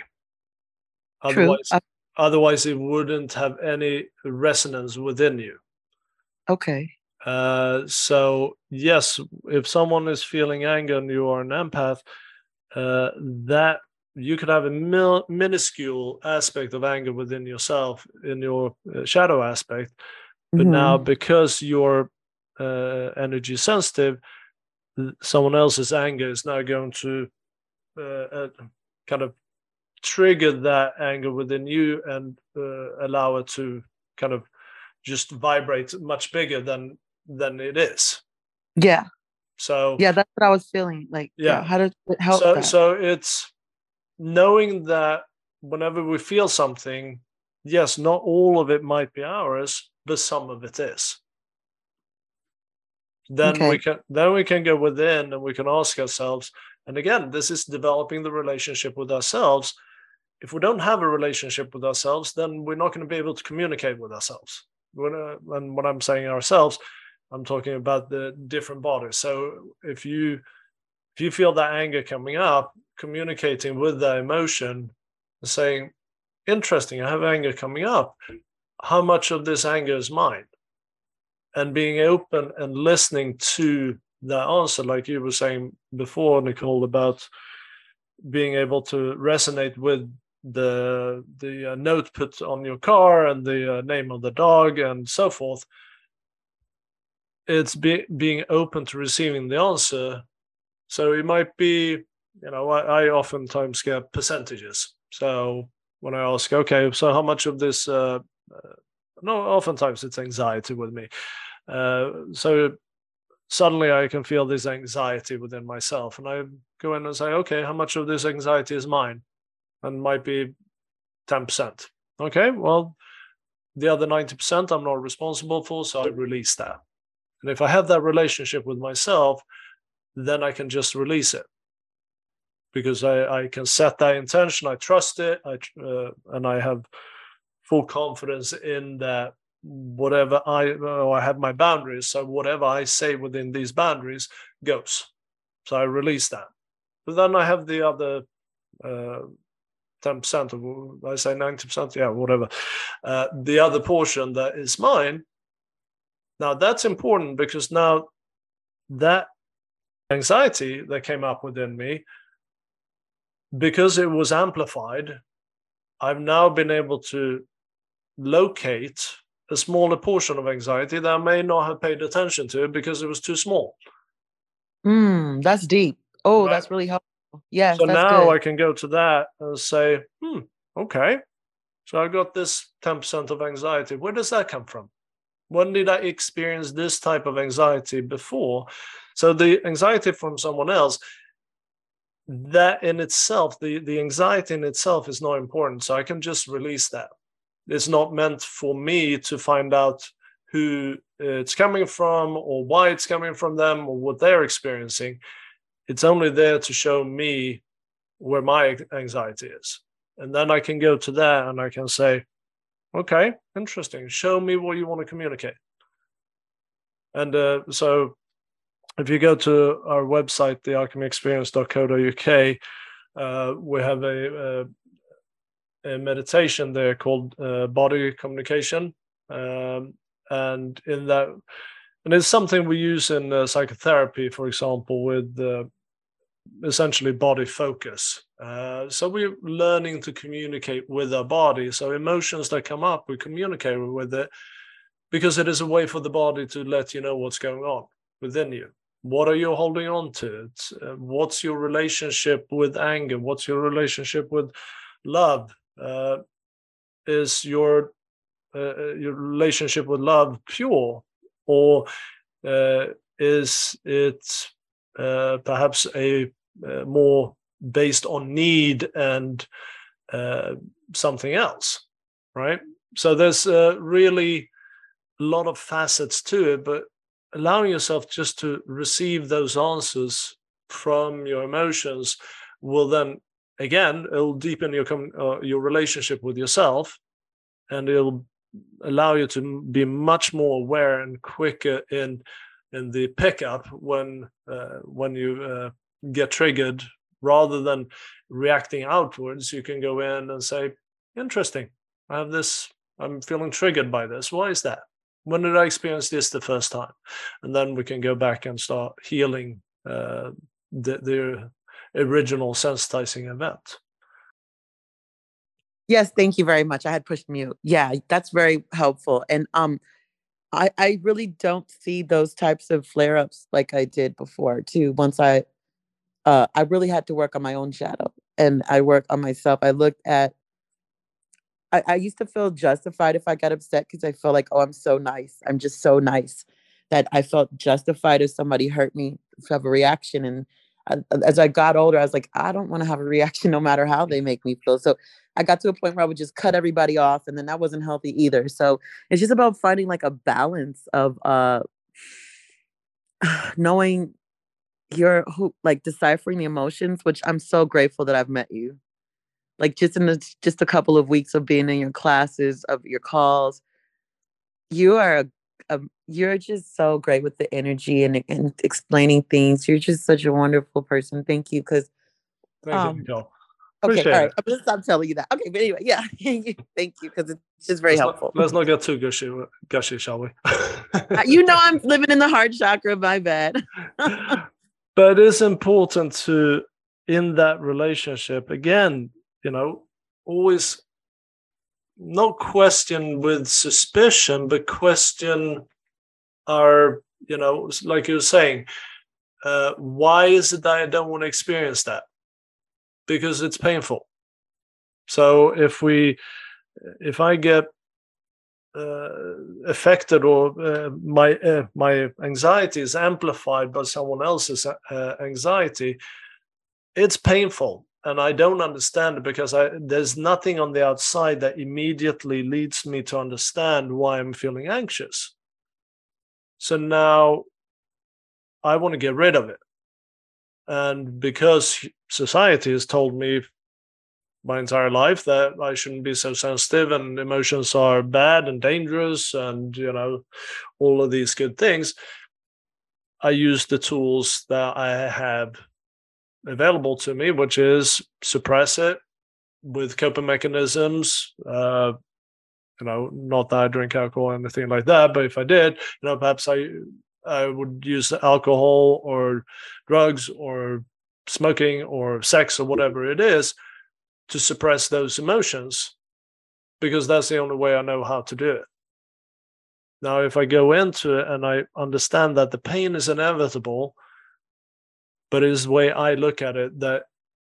Otherwise, True. Otherwise it wouldn't have any resonance within you. Okay. Uh, so yes, if someone is feeling anger and you are an empath, uh, that you could have a mil- minuscule aspect of anger within yourself in your uh, shadow aspect, but mm-hmm. now because you're uh, energy sensitive, someone else's anger is now going to uh, uh, kind of trigger that anger within you and allow it to kind of just vibrate much bigger than than it is. Yeah. So yeah, that's what I was feeling like. Yeah. yeah how does it help? So that? so it's knowing that whenever we feel something, yes, not all of it might be ours, but some of it is. Then okay. we can then we can go within and we can ask ourselves, and again, this is developing the relationship with ourselves. If we don't have a relationship with ourselves, then we're not going to be able to communicate with ourselves. When, uh, and when I'm saying ourselves, I'm talking about the different bodies. So if you if you feel that anger coming up, communicating with that emotion, saying, interesting, I have anger coming up. How much of this anger is mine? And being open and listening to that answer, like you were saying before, Nicole, about being able to resonate with the the uh, note put on your car and the uh, name of the dog and so forth it's be, being open to receiving the answer so it might be you know i, I oftentimes get percentages so when I ask, okay, so how much of this? Uh, uh, no, oftentimes it's anxiety with me. Uh, so suddenly I can feel this anxiety within myself, and I go in and say, okay, how much of this anxiety is mine? And might be ten percent. Okay, well, the other ninety percent I'm not responsible for, so I release that. And if I have that relationship with myself, then I can just release it because I, I can set that intention. I trust it, I, uh, and I have full confidence in that whatever I oh, I have my boundaries. So whatever I say within these boundaries goes. So I release that. But then I have the other uh, ten percent of I say ninety percent, yeah, whatever. Uh, the other portion that is mine. Now that's important because now that anxiety that came up within me because it was amplified, I've now been able to locate a smaller portion of anxiety that I may not have paid attention to because it was too small. Mm, that's deep. Oh, right? that's really helpful. Yes. So now good. I can go to that and say, hmm, okay. So I got this 10% of anxiety. Where does that come from? When did I experience this type of anxiety before? So the anxiety from someone else that in itself, the, the anxiety in itself is not important. So I can just release that. It's not meant for me to find out who it's coming from or why it's coming from them or what they're experiencing. It's only there to show me where my anxiety is. And then I can go to that and I can say, okay, interesting. Show me what you want to communicate. And uh, so if you go to our website, thealchemyexperience.co.uk, uh, we have a, a, a, meditation there called uh, body communication. Um, and in that, and it's something we use in uh, psychotherapy, for example, with uh, essentially body focus. Uh, so we're learning to communicate with our body. So emotions that come up, we communicate with it because it is a way for the body to let you know what's going on within you. What are you holding on to? Uh, what's your relationship with anger? What's your relationship with love? Uh, is your uh, your relationship with love pure or uh, is it uh, perhaps a more based on need and something else right? So there's really a lot of facets to it but allowing yourself just to receive those answers from your emotions will then again it'll deepen your uh, your relationship with yourself and it'll allow you to be much more aware and quicker in in the pickup when uh, when you uh, get triggered rather than reacting outwards you can go in and say interesting i have this i'm feeling triggered by this why is that when did I experience this the first time? And then we can go back and start healing uh, the, the original sensitizing event. Yes, thank you very much. I had pushed mute. Yeah, that's very helpful. And um, I I really don't see those types of flare ups like I did before too. Once I, uh, I really had to work on my own shadow, and I work on myself. I looked at I, I used to feel justified if I got upset because I felt like, oh, I'm so nice. I'm just so nice that I felt justified if somebody hurt me to have a reaction. And as I got older, I was like, I don't want to have a reaction no matter how they make me feel. So I got to a point where I would just cut everybody off, and then that wasn't healthy either. So it's just about finding like a balance of uh [SIGHS] knowing your who like deciphering the emotions, which I'm so grateful that I've met you. Like just in the, just a couple of weeks of being in your classes, of your calls, you are a, a you're just so great with the energy and, and explaining things. You're just such a wonderful person. Thank you. Because um, you, Okay, all right. I'm gonna stop telling you that. Okay, but anyway, yeah, [LAUGHS] thank you because it's just very let's helpful. Not, let's not get too gushy, gushy, shall we? Uh, you know, I'm [LAUGHS] living in the heart chakra. My bad. [LAUGHS] but it's important to, in that relationship, again, you know, always not question with suspicion, but question our, you know, like you were saying, uh, why is it that I don't want to experience that? because it's painful. So if we, if I get uh, affected or uh, my uh, my anxiety is amplified by someone else's uh, anxiety, it's painful, and I don't understand it because I there's nothing on the outside that immediately leads me to understand why I'm feeling anxious. So now I want to get rid of it. And because society has told me my entire life that I shouldn't be so sensitive and emotions are bad and dangerous and, you know, all of these good things, I use the tools that I have available to me, which is suppress it with coping mechanisms. Uh, you know, not that I drink alcohol or anything like that, but if I did, you know, perhaps I I would use alcohol or drugs or smoking or sex or whatever it is to suppress those emotions because that's the only way I know how to do it. Now, if I go into it and I understand that the pain is inevitable, but it is the way I look at it that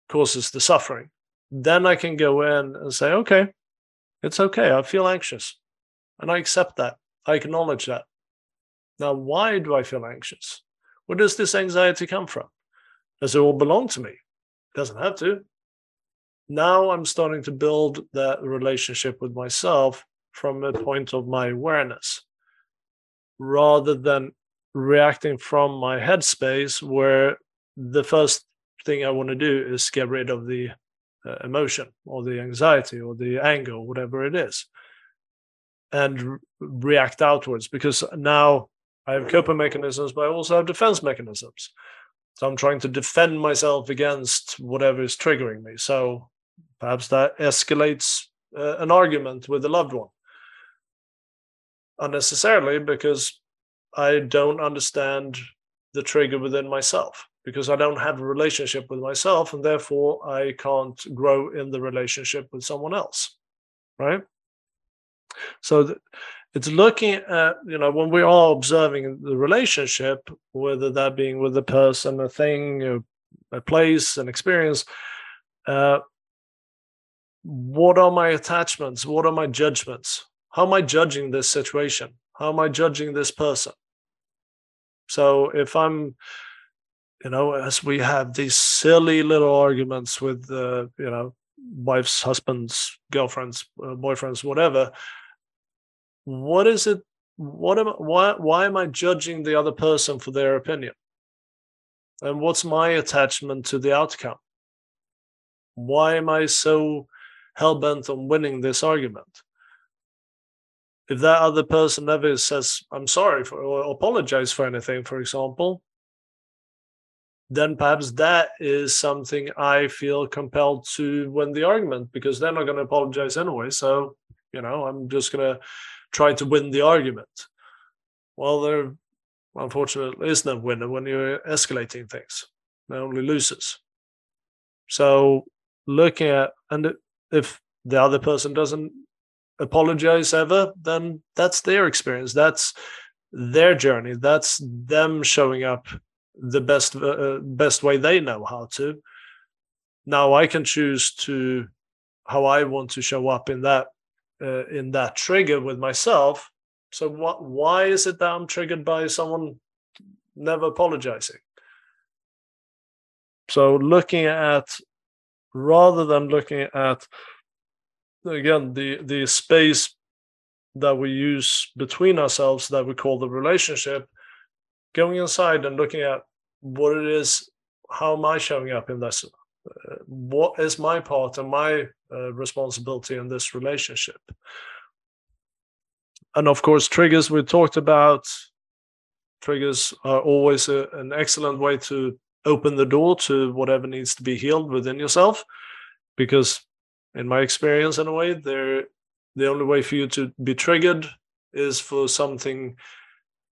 causes the suffering, then I can go in and say, okay, it's okay. I feel anxious. And I accept that. I acknowledge that. Now, why do I feel anxious? Where does this anxiety come from? Does it all belong to me? It doesn't have to. Now I'm starting to build that relationship with myself from a point of my awareness rather than reacting from my headspace where the first thing I want to do is get rid of the emotion or the anxiety or the anger, or whatever it is, and re- react outwards because now I have coping mechanisms, but I also have defense mechanisms. So I'm trying to defend myself against whatever is triggering me. So perhaps that escalates uh, an argument with a loved one unnecessarily because I don't understand the trigger within myself because I don't have a relationship with myself and therefore I can't grow in the relationship with someone else. Right. So it's looking at you know when we're observing the relationship whether that being with a person a thing a place an experience uh, what are my attachments what are my judgments how am i judging this situation how am i judging this person so if i'm you know as we have these silly little arguments with uh, you know wives husbands girlfriends uh, boyfriends whatever what is it what am why why am i judging the other person for their opinion? And what's my attachment to the outcome? Why am i so hell-bent on winning this argument? If that other person never says i'm sorry for or apologize for anything for example then perhaps that is something i feel compelled to win the argument because they're not going to apologize anyway so you know i'm just going to try to win the argument. Well, there unfortunately is no winner when you're escalating things. There only losers. So looking at and if the other person doesn't apologize ever, then that's their experience. That's their journey. That's them showing up the best uh, best way they know how to. Now I can choose to how I want to show up in that uh, in that trigger with myself. So what? Why is it that I'm triggered by someone never apologizing? So looking at rather than looking at again the the space that we use between ourselves that we call the relationship, going inside and looking at what it is, how am I showing up in this? Uh, what is my part and my uh, responsibility in this relationship? And of course, triggers we talked about. Triggers are always a, an excellent way to open the door to whatever needs to be healed within yourself, because in my experience, in a way, they're the only way for you to be triggered is for something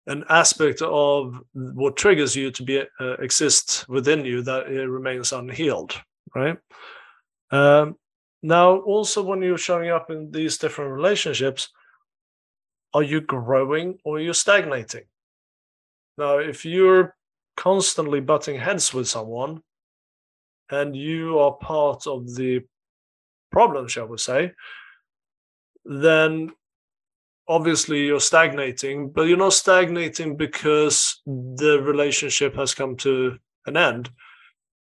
an aspect of what triggers you to be uh, exist within you that it remains unhealed right? Um, now also when you're showing up in these different relationships are you growing or are you stagnating? Now if you're constantly butting heads with someone and you are part of the problem shall we say then obviously you're stagnating, but you're not stagnating because the relationship has come to an end.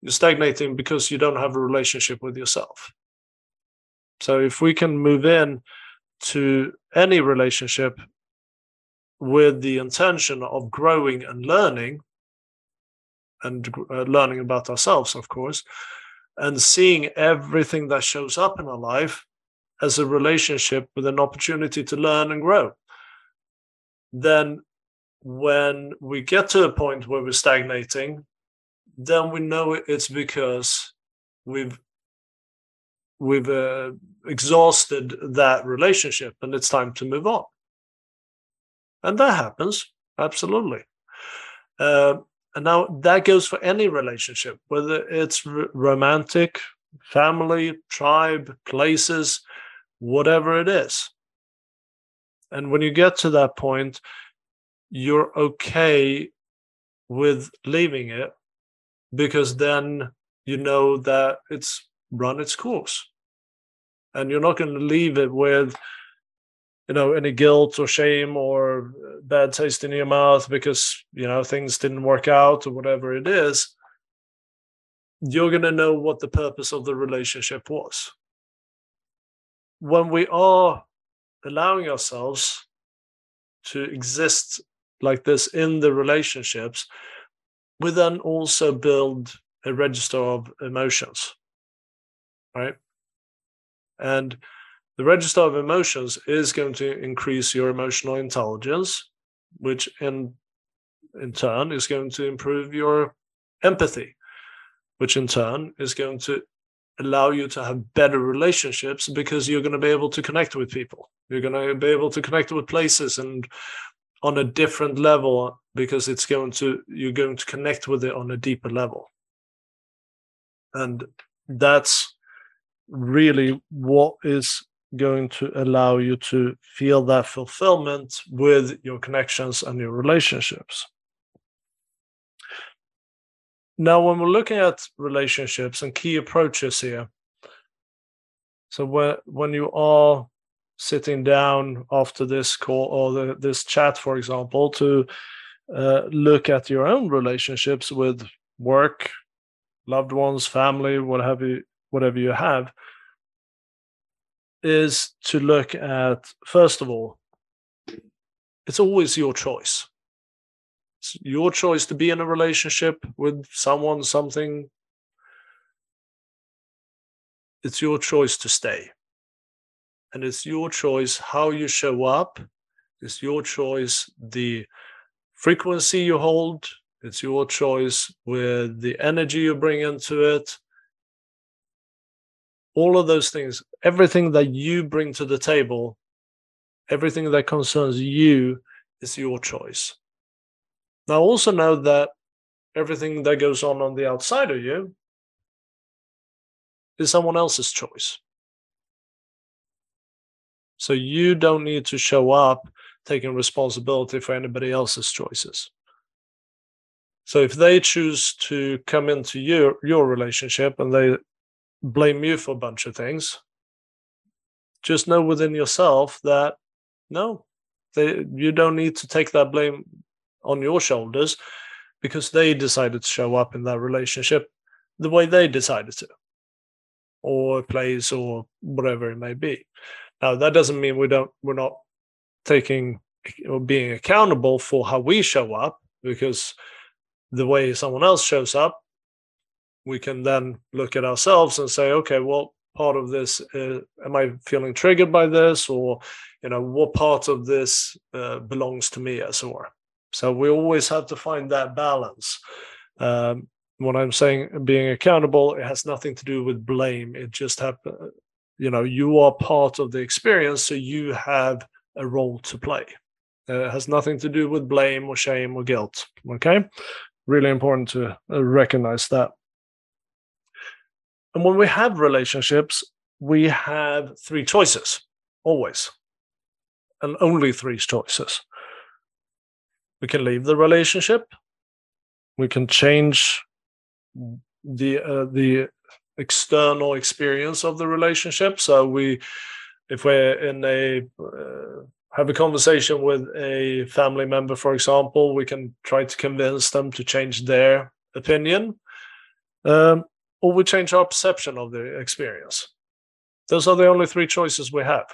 You're stagnating because you don't have a relationship with yourself. So if we can move in to any relationship with the intention of growing and learning and uh, learning about ourselves of course and seeing everything that shows up in our life as a relationship with an opportunity to learn and grow. Then, when we get to a point where we're stagnating, then we know it's because we've we've uh, exhausted that relationship and it's time to move on. And that happens absolutely. Uh, and now that goes for any relationship, whether it's r- romantic, family, tribe, places, whatever it is. And when you get to that point, you're okay with leaving it because then you know that it's run its course. And you're not going to leave it with, you know, any guilt or shame or bad taste in your mouth because, you know, things didn't work out or whatever it is. You're going to know what the purpose of the relationship was when we are allowing ourselves to exist like this in the relationships, we then also build a register of emotions, right? And the register of emotions is going to increase your emotional intelligence, which in in turn is going to improve your empathy, which in turn is going to allow you to have better relationships because you're going to be able to connect with people. You're going to be able to connect with places and on a different level because it's going to you're going to connect with it on a deeper level. And that's really what is going to allow you to feel that fulfillment with your connections and your relationships. Now, when we're looking at relationships and key approaches here, so when when you are sitting down after this call or the, this chat, for example, to uh, look at your own relationships with work, loved ones, family, whatever you, whatever you have, is to look at first of all, it's always your choice it's your choice to be in a relationship with someone, something. It's your choice to stay. And it's your choice how you show up. It's your choice the frequency you hold. It's your choice with the energy you bring into it. All of those things, everything that you bring to the table, everything that concerns you is your choice. Now, also know that everything that goes on on the outside of you is someone else's choice. So you don't need to show up taking responsibility for anybody else's choices. So if they choose to come into your your relationship and they blame you for a bunch of things, just know within yourself that no, they, you don't need to take that blame on your shoulders because they decided to show up in that relationship the way they decided to, or place, or whatever it may be. Now that doesn't mean we don't we're not taking or being accountable for how we show up because the way someone else shows up we can then look at ourselves and say okay well part of this uh, am i feeling triggered by this or you know what part of this uh, belongs to me as well so we always have to find that balance. Um, when i'm saying being accountable it has nothing to do with blame. It just have you know you are part of the experience so you have a role to play. Uh, it has nothing to do with blame or shame or guilt okay? Really important to uh, recognize that. And when we have relationships we have three choices always. And only three choices we can leave the relationship we can change the uh, the external experience of the relationship. So we, if we're in a uh, have a conversation with a family member, for example, we can try to convince them to change their opinion, um, or we change our perception of the experience. Those are the only three choices we have.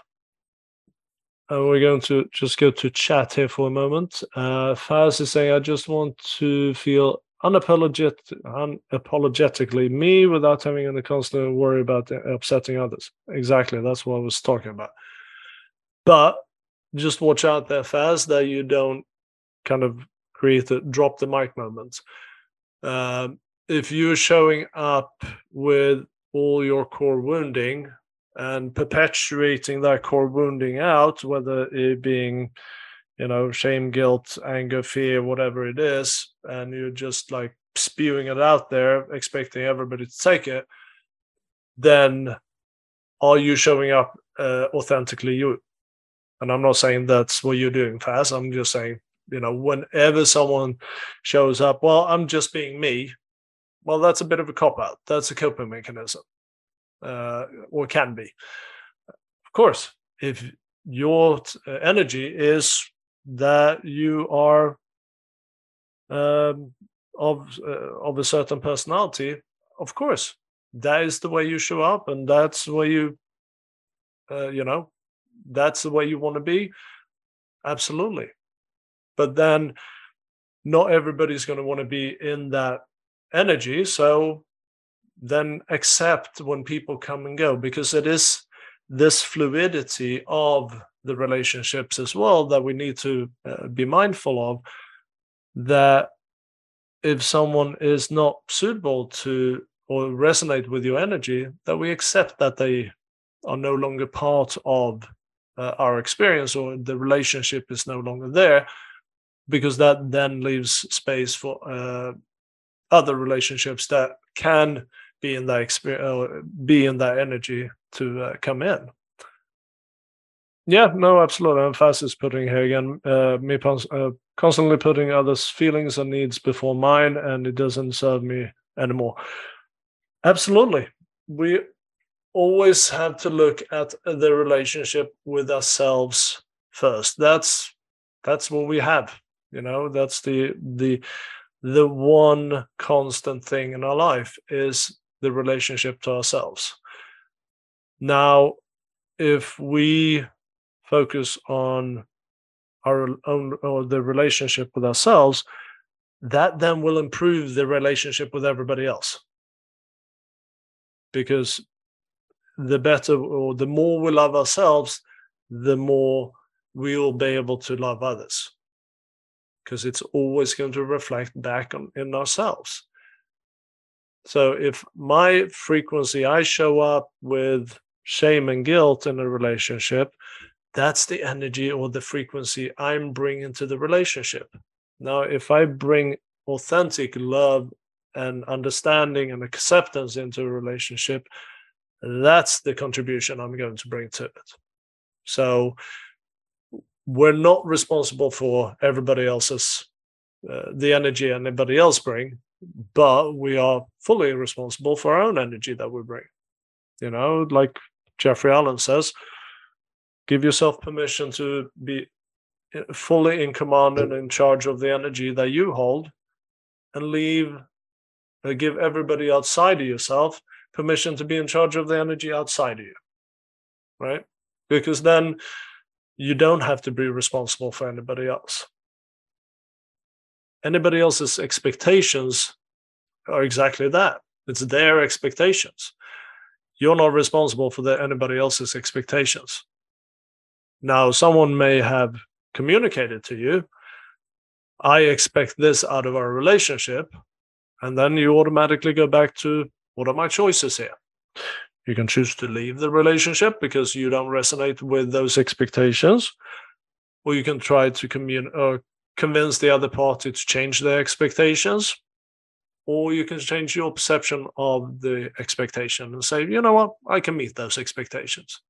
And we're going to just go to chat here for a moment. Uh, Faz is saying, I just want to feel unapologetic, unapologetically me without having any constant worry about upsetting others. Exactly, that's what I was talking about. But just watch out there Faz that you don't kind of create a drop the mic moment. Um, if you're showing up with all your core wounding and perpetuating that core wounding out, whether it being you know, shame, guilt, anger, fear, whatever it is, and you're just like spewing it out there, expecting everybody to take it, then are you showing up uh, authentically you? And I'm not saying that's what you're doing Faz. I'm just saying, you know, whenever someone shows up, well, I'm just being me. Well, that's a bit of a cop out. That's a coping mechanism, uh, or can be. Of course, if your uh, energy is that you are um, of uh, of a certain personality, of course, that is the way you show up, and that's way you, uh, you know, that's the way you want to be. Absolutely, but then not everybody's going to want to be in that energy. So then accept when people come and go because it is this fluidity of the relationships as well that we need to uh, be mindful of that if someone is not suitable to or resonate with your energy that we accept that they are no longer part of uh, our experience or the relationship is no longer there because that then leaves space for uh, other relationships that can be in that experience uh, be in that energy to uh, come in yeah, no, absolutely. And Faz is putting here again, uh, me uh, constantly putting others' feelings and needs before mine, and it doesn't serve me anymore. Absolutely. We always have to look at the relationship with ourselves first. That's that's what we have. You know, that's the the the one constant thing in our life is the relationship to ourselves. Now, if we focus on our own or the relationship with ourselves, that then will improve the relationship with everybody else. Because the better or the more we love ourselves, the more we will be able to love others. Because it's always going to reflect back on in ourselves. So if my frequency, I show up with shame and guilt in a relationship, that's the energy or the frequency I'm bringing to the relationship. Now, if I bring authentic love and understanding and acceptance into a relationship, that's the contribution I'm going to bring to it. So we're not responsible for everybody else's uh, the energy anybody else bring, but we are fully responsible for our own energy that we bring. You know, like Jeffrey Allen says, give yourself permission to be eh, fully in command and in charge of the energy that you hold and leave uh, give everybody outside of yourself permission to be in charge of the energy outside of you. Right? Because then you don't have to be responsible for anybody else anybody else's expectations are exactly that. It's their expectations. You're not responsible for the, anybody else's expectations. Now someone may have communicated to you i expect this out of our relationship and then you automatically go back to what are my choices here? You can choose to leave the relationship because you don't resonate with those expectations, or you can try to commun- or uh, convince the other party to change their expectations, or you can change your perception of the expectation and say, you know what, I can meet those expectations.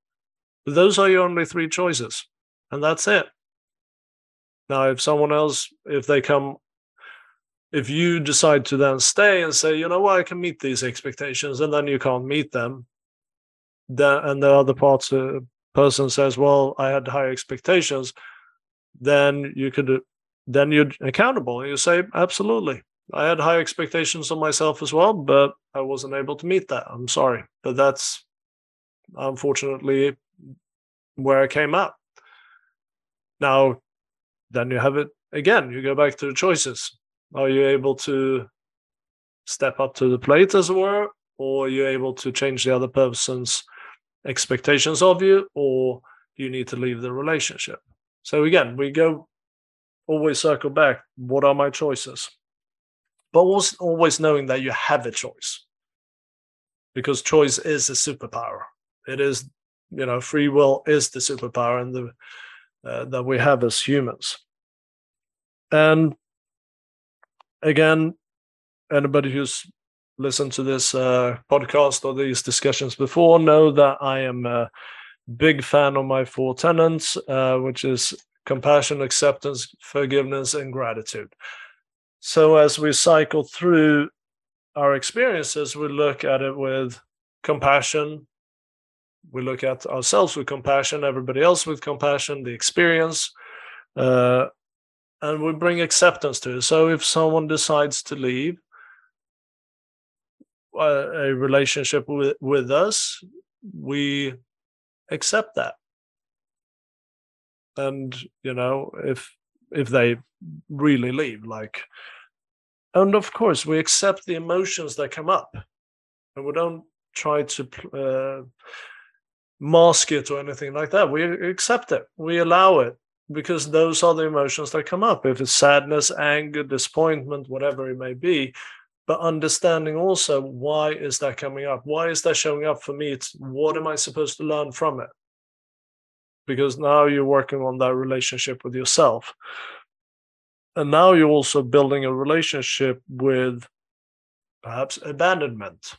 But those are your only three choices, and that's it. Now, if someone else, if they come if you decide to then stay and say, you know what, I can meet these expectations, and then you can't meet them, then and the other parts uh, person says, well, I had high expectations, then you could then you're accountable. You say, absolutely, I had high expectations of myself as well, but I wasn't able to meet that. I'm sorry, but that's unfortunately where I came out. Now, then you have it again. You go back to the choices are you able to step up to the plate, as it were, or are you able to change the other person's expectations of you, or do you need to leave the relationship? So again, we go always circle back. What are my choices? But always, always knowing that you have a choice, because choice is a superpower. It is, you know, free will is the superpower, and the uh, that we have as humans. And again, anybody who's listened to this uh, podcast or these discussions before know that I am a big fan of my four tenants uh, which is compassion, acceptance, forgiveness, and gratitude. So as we cycle through our experiences, we look at it with compassion. We look at ourselves with compassion, everybody else with compassion, the experience, uh, and we bring acceptance to it. So if someone decides to leave uh, a relationship with, with us, we accept that. And you know, if if they really leave, like, and of course we accept the emotions that come up, and we don't try to uh, mask it or anything like that. We accept it. We allow it because those are the emotions that come up if it's sadness anger disappointment whatever it may be but understanding also why is that coming up why is that showing up for me it's what am i supposed to learn from it because now you're working on that relationship with yourself. And now you're also building a relationship with perhaps abandonment.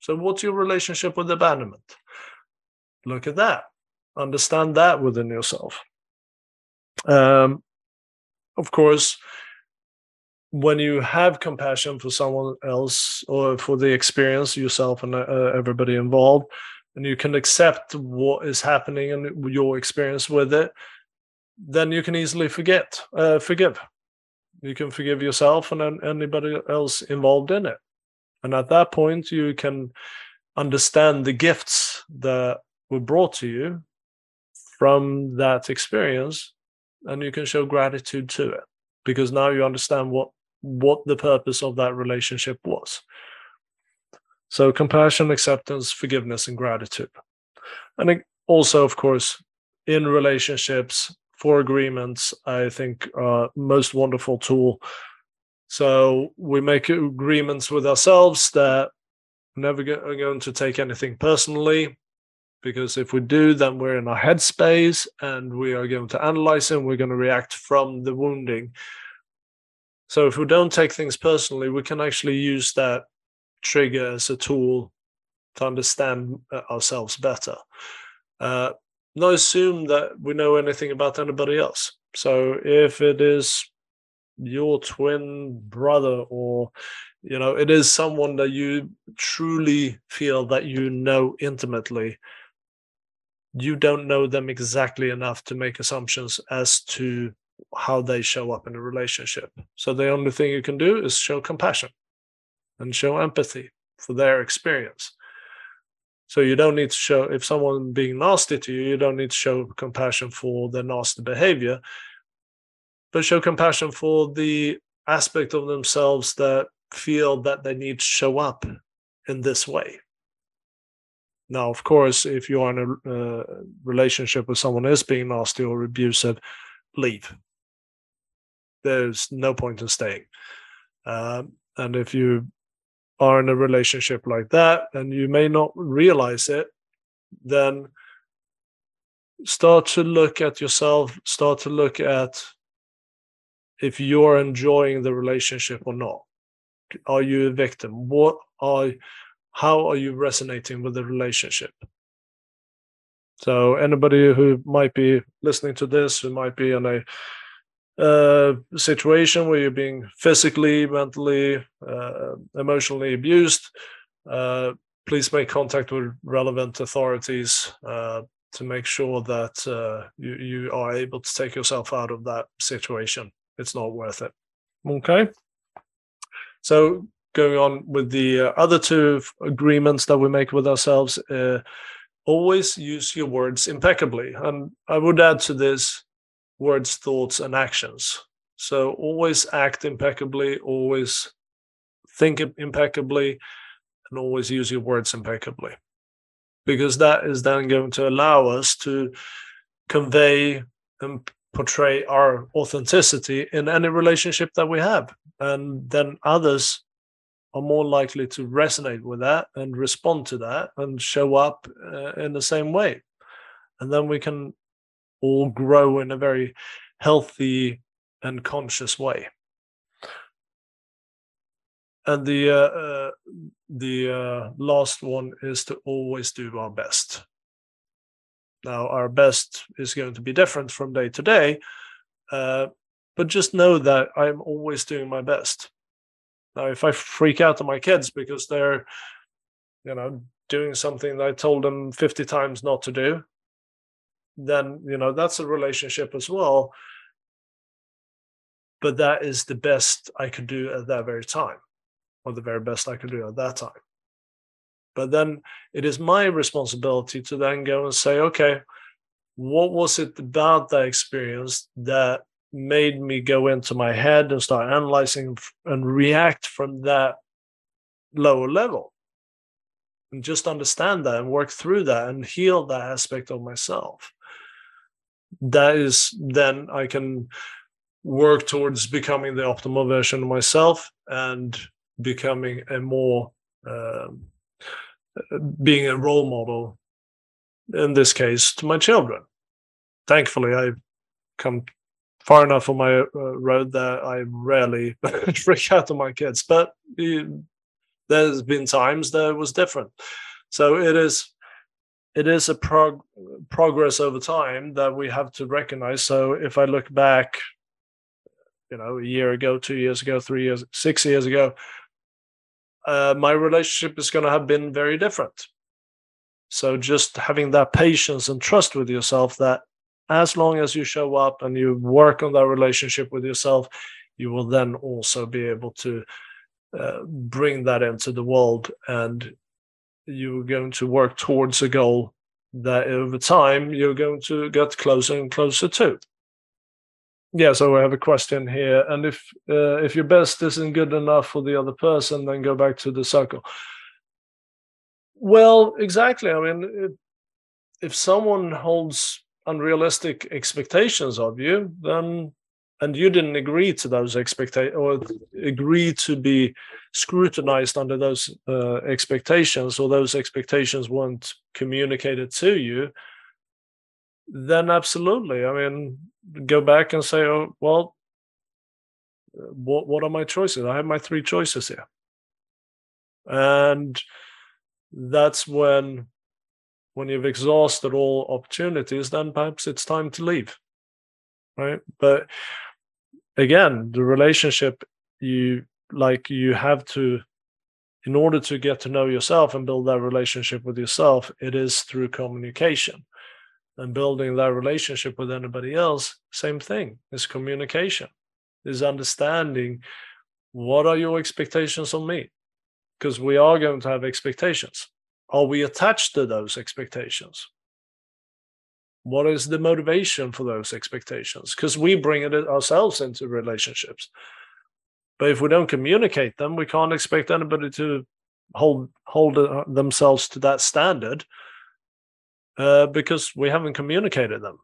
So what's your relationship with abandonment? Look at that. Understand that within yourself. Um, of course, when you have compassion for someone else or for the experience yourself and uh, everybody involved, and you can accept what is happening and your experience with it, then you can easily forget, uh, forgive. You can forgive yourself and anybody else involved in it. And at that point, you can understand the gifts that were brought to you from that experience and you can show gratitude to it because now you understand what what the purpose of that relationship was so compassion acceptance forgiveness and gratitude and also of course in relationships four agreements i think uh, most wonderful tool so we make agreements with ourselves that never are going to take anything personally because if we do, then we're in our headspace and we are going to analyze and we're going to react from the wounding. So if we don't take things personally, we can actually use that trigger as a tool to understand uh, ourselves better. Uh, not assume that we know anything about anybody else. So if it is your twin brother or you know it is someone that you truly feel that you know intimately you don't know them exactly enough to make assumptions as to how they show up in a relationship. So the only thing you can do is show compassion. And show empathy for their experience. So you don't need to show if someone being nasty to you, you don't need to show compassion for their nasty behavior, but show compassion for the aspect of themselves that feel that they need to show up in this way. Now, of course, if you are in a uh, relationship with someone is being nasty or abusive, leave. There's no point in staying. Um, and if you are in a relationship like that and you may not realize it, then start to look at yourself, start to look at if you're enjoying the relationship or not. Are you a victim? What are how are you resonating with the relationship? So anybody who might be listening to this, who might be in a uh, situation where you're being physically, mentally, uh, emotionally abused, uh, please make contact with relevant authorities uh, to make sure that uh, you, you are able to take yourself out of that situation. It's not worth it. Okay. So going on with the other two agreements that we make with ourselves, always use your words impeccably. And I would add to this words, thoughts, and actions. So always act impeccably, always think impeccably, and always use your words impeccably. Because that is then going to allow us to convey and portray our authenticity in any relationship that we have. And then others are more likely to resonate with that and respond to that and show up uh, in the same way. And then we can all grow in a very healthy and conscious way. And the uh, uh, the uh, last one is to always do our best. Now, our best is going to be different from day to day, uh, but just know that I'm always doing my best. Now, if I freak out on my kids because they're, you know, doing something that I told them 50 times not to do, then you know that's a relationship as well. But that is the best i could do at that very time or the very best i could do at that time. But then it is my responsibility to then go and say okay what was it about that experience that made me go into my head and start analyzing and react from that lower level? And just understand that and work through that and heal that aspect of myself that is then I can work towards becoming the optimal version of myself and becoming a more uh, being a role model in this case to my children. Thankfully i've come far enough on my uh, road that i rarely [LAUGHS] freak out on my kids but uh, there's been times that it was different. So it is it is a prog- progress over time that we have to recognize. So if I look back, you know, a year ago, two years ago, three years, six years ago, uh, my relationship is going to have been very different. So just having that patience and trust with yourself that as long as you show up and you work on that relationship with yourself, you will then also be able to uh, bring that into the world and you're going to work towards a goal that over time you're going to get closer and closer to. Yeah, so I have a question here, and if uh, if your best isn't good enough for the other person, then go back to the circle. Well, exactly. I mean, if, if someone holds unrealistic expectations of you, then and you didn't agree to those expectations or agree to be scrutinized under those uh, expectations or those expectations weren't communicated to you then absolutely. I mean go back and say oh well what what are my choices? I have my three choices here. And that's when when you've exhausted all opportunities then perhaps it's time to leave right? But again the relationship you like you have to in order to get to know yourself and build that relationship with yourself it is through communication and building that relationship with anybody else same thing is communication is understanding what are your expectations of me because we are going to have expectations. Are we attached to those expectations? What is the motivation for those expectations? Because we bring it ourselves into relationships. But if we don't communicate them, we can't expect anybody to hold hold uh, themselves to that standard uh, because we haven't communicated them.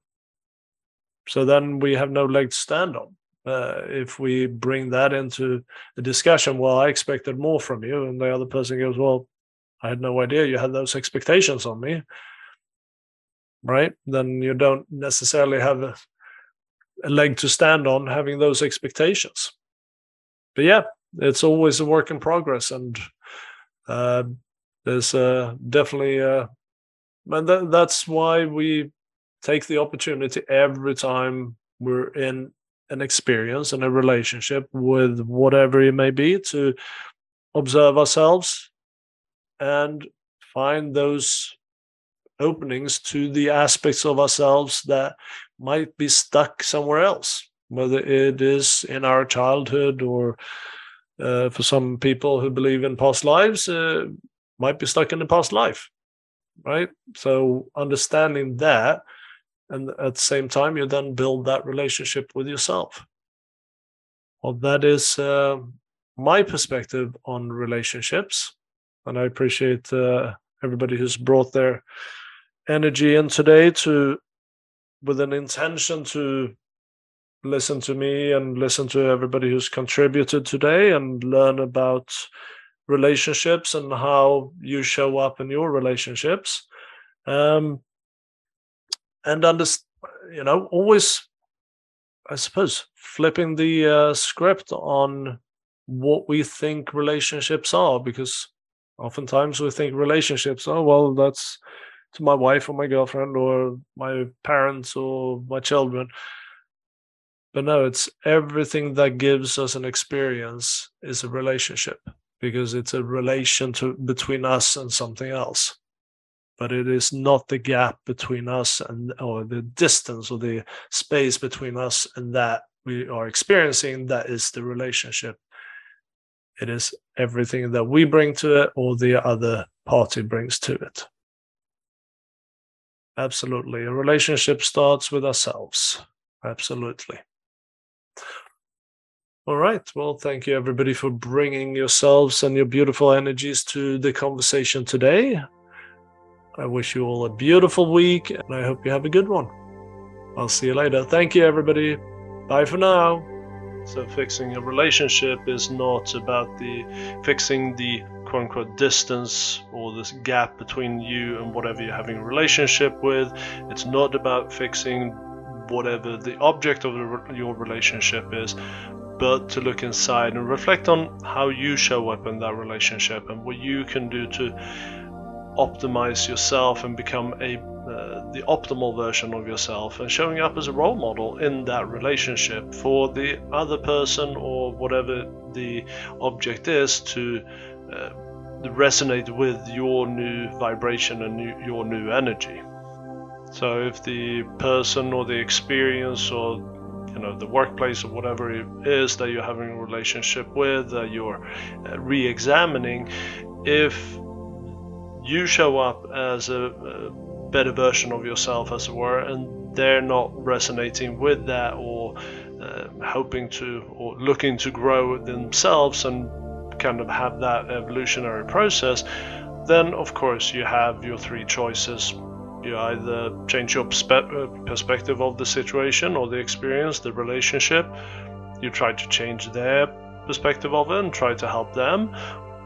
So then we have no leg to stand on. Uh, if we bring that into the discussion, well, I expected more from you, and the other person goes, well, I had no idea you had those expectations on me, right? Then you don't necessarily have a, a leg to stand on having those expectations. But yeah, it's always a work in progress, and uh, there's uh, definitely, uh, and th- that's why we take the opportunity every time we're in an experience and a relationship with whatever it may be to observe ourselves and find those openings to the aspects of ourselves that might be stuck somewhere else, whether it is in our childhood or uh, for some people who believe in past lives, uh, might be stuck in the past life, right? So understanding that and at the same time you then build that relationship with yourself well that is uh, my perspective on relationships and i appreciate uh, everybody who's brought their energy in today to with an intention to listen to me and listen to everybody who's contributed today and learn about relationships and how you show up in your relationships. Um, and under, you know, always, I suppose, flipping the uh, script on what we think relationships are, because oftentimes we think relationships, oh, well, that's to my wife or my girlfriend or my parents or my children. But no, it's everything that gives us an experience is a relationship because it's a relation to between us and something else. But it is not the gap between us and or the distance or the space between us and that we are experiencing that is the relationship. It is everything that we bring to it or the other party brings to it absolutely a relationship starts with ourselves absolutely all right. Well, thank you everybody for bringing yourselves and your beautiful energies to the conversation today. I wish you all a beautiful week and I hope you have a good one. I'll see you later. Thank you, everybody. Bye for now. So, fixing a relationship is not about the fixing the quote unquote distance or this gap between you and whatever you're having a relationship with. It's not about fixing whatever the object of the, your relationship is, but to look inside and reflect on how you show up in that relationship and what you can do to optimize yourself and become a the optimal version of yourself and showing up as a role model in that relationship for the other person or whatever the object is to uh, resonate with your new vibration and new, your new energy. So if the person or the experience or you know the workplace or whatever it is that you're having a relationship with that you're uh, re-examining if you show up as a better version of yourself, as it were, and they're not resonating with that or uh, hoping to or looking to grow themselves and kind of have that evolutionary process, then of course you have your three choices. You either change your uh, perspective of the situation or the experience, the relationship, you try to change their perspective of it and try to help them,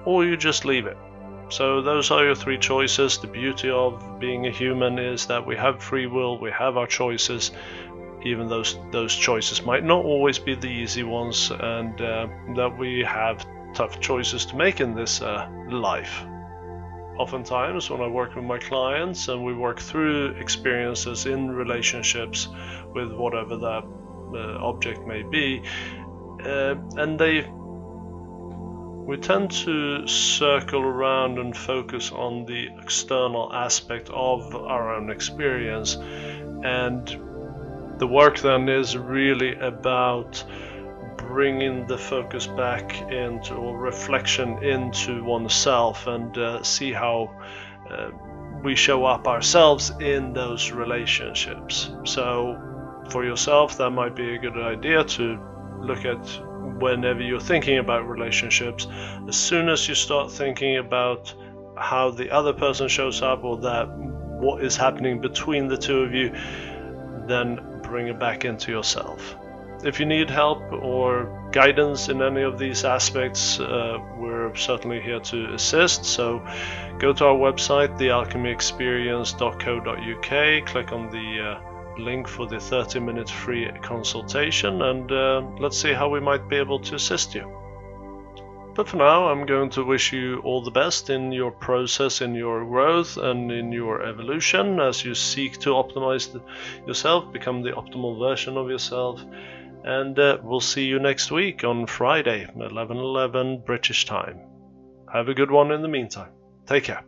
or you just leave it so those are your three choices. The beauty of being a human is that we have free will, we have our choices, even those those choices might not always be the easy ones, and uh, that we have tough choices to make in this uh, life. Oftentimes, when I work with my clients and we work through experiences in relationships with whatever that uh, object may be, uh, and they we tend to circle around and focus on the external aspect of our own experience. And the work then is really about bringing the focus back into or reflection into oneself and uh, see how uh, we show up ourselves in those relationships. So, for yourself, that might be a good idea to look at whenever you're thinking about relationships. As soon as you start thinking about how the other person shows up or that what is happening between the two of you, then bring it back into yourself. If you need help or guidance in any of these aspects, uh, we're certainly here to assist. So go to our website, thealchemyexperience.co.uk, click on the uh, link for the 30 minute free consultation, and uh, let's see how we might be able to assist you. But for now, I'm going to wish you all the best in your process, in your growth, and in your evolution as you seek to optimize the, yourself, become the optimal version of yourself. And uh, we'll see you next week on Friday, 11:11 British time. Have a good one in the meantime. Take care.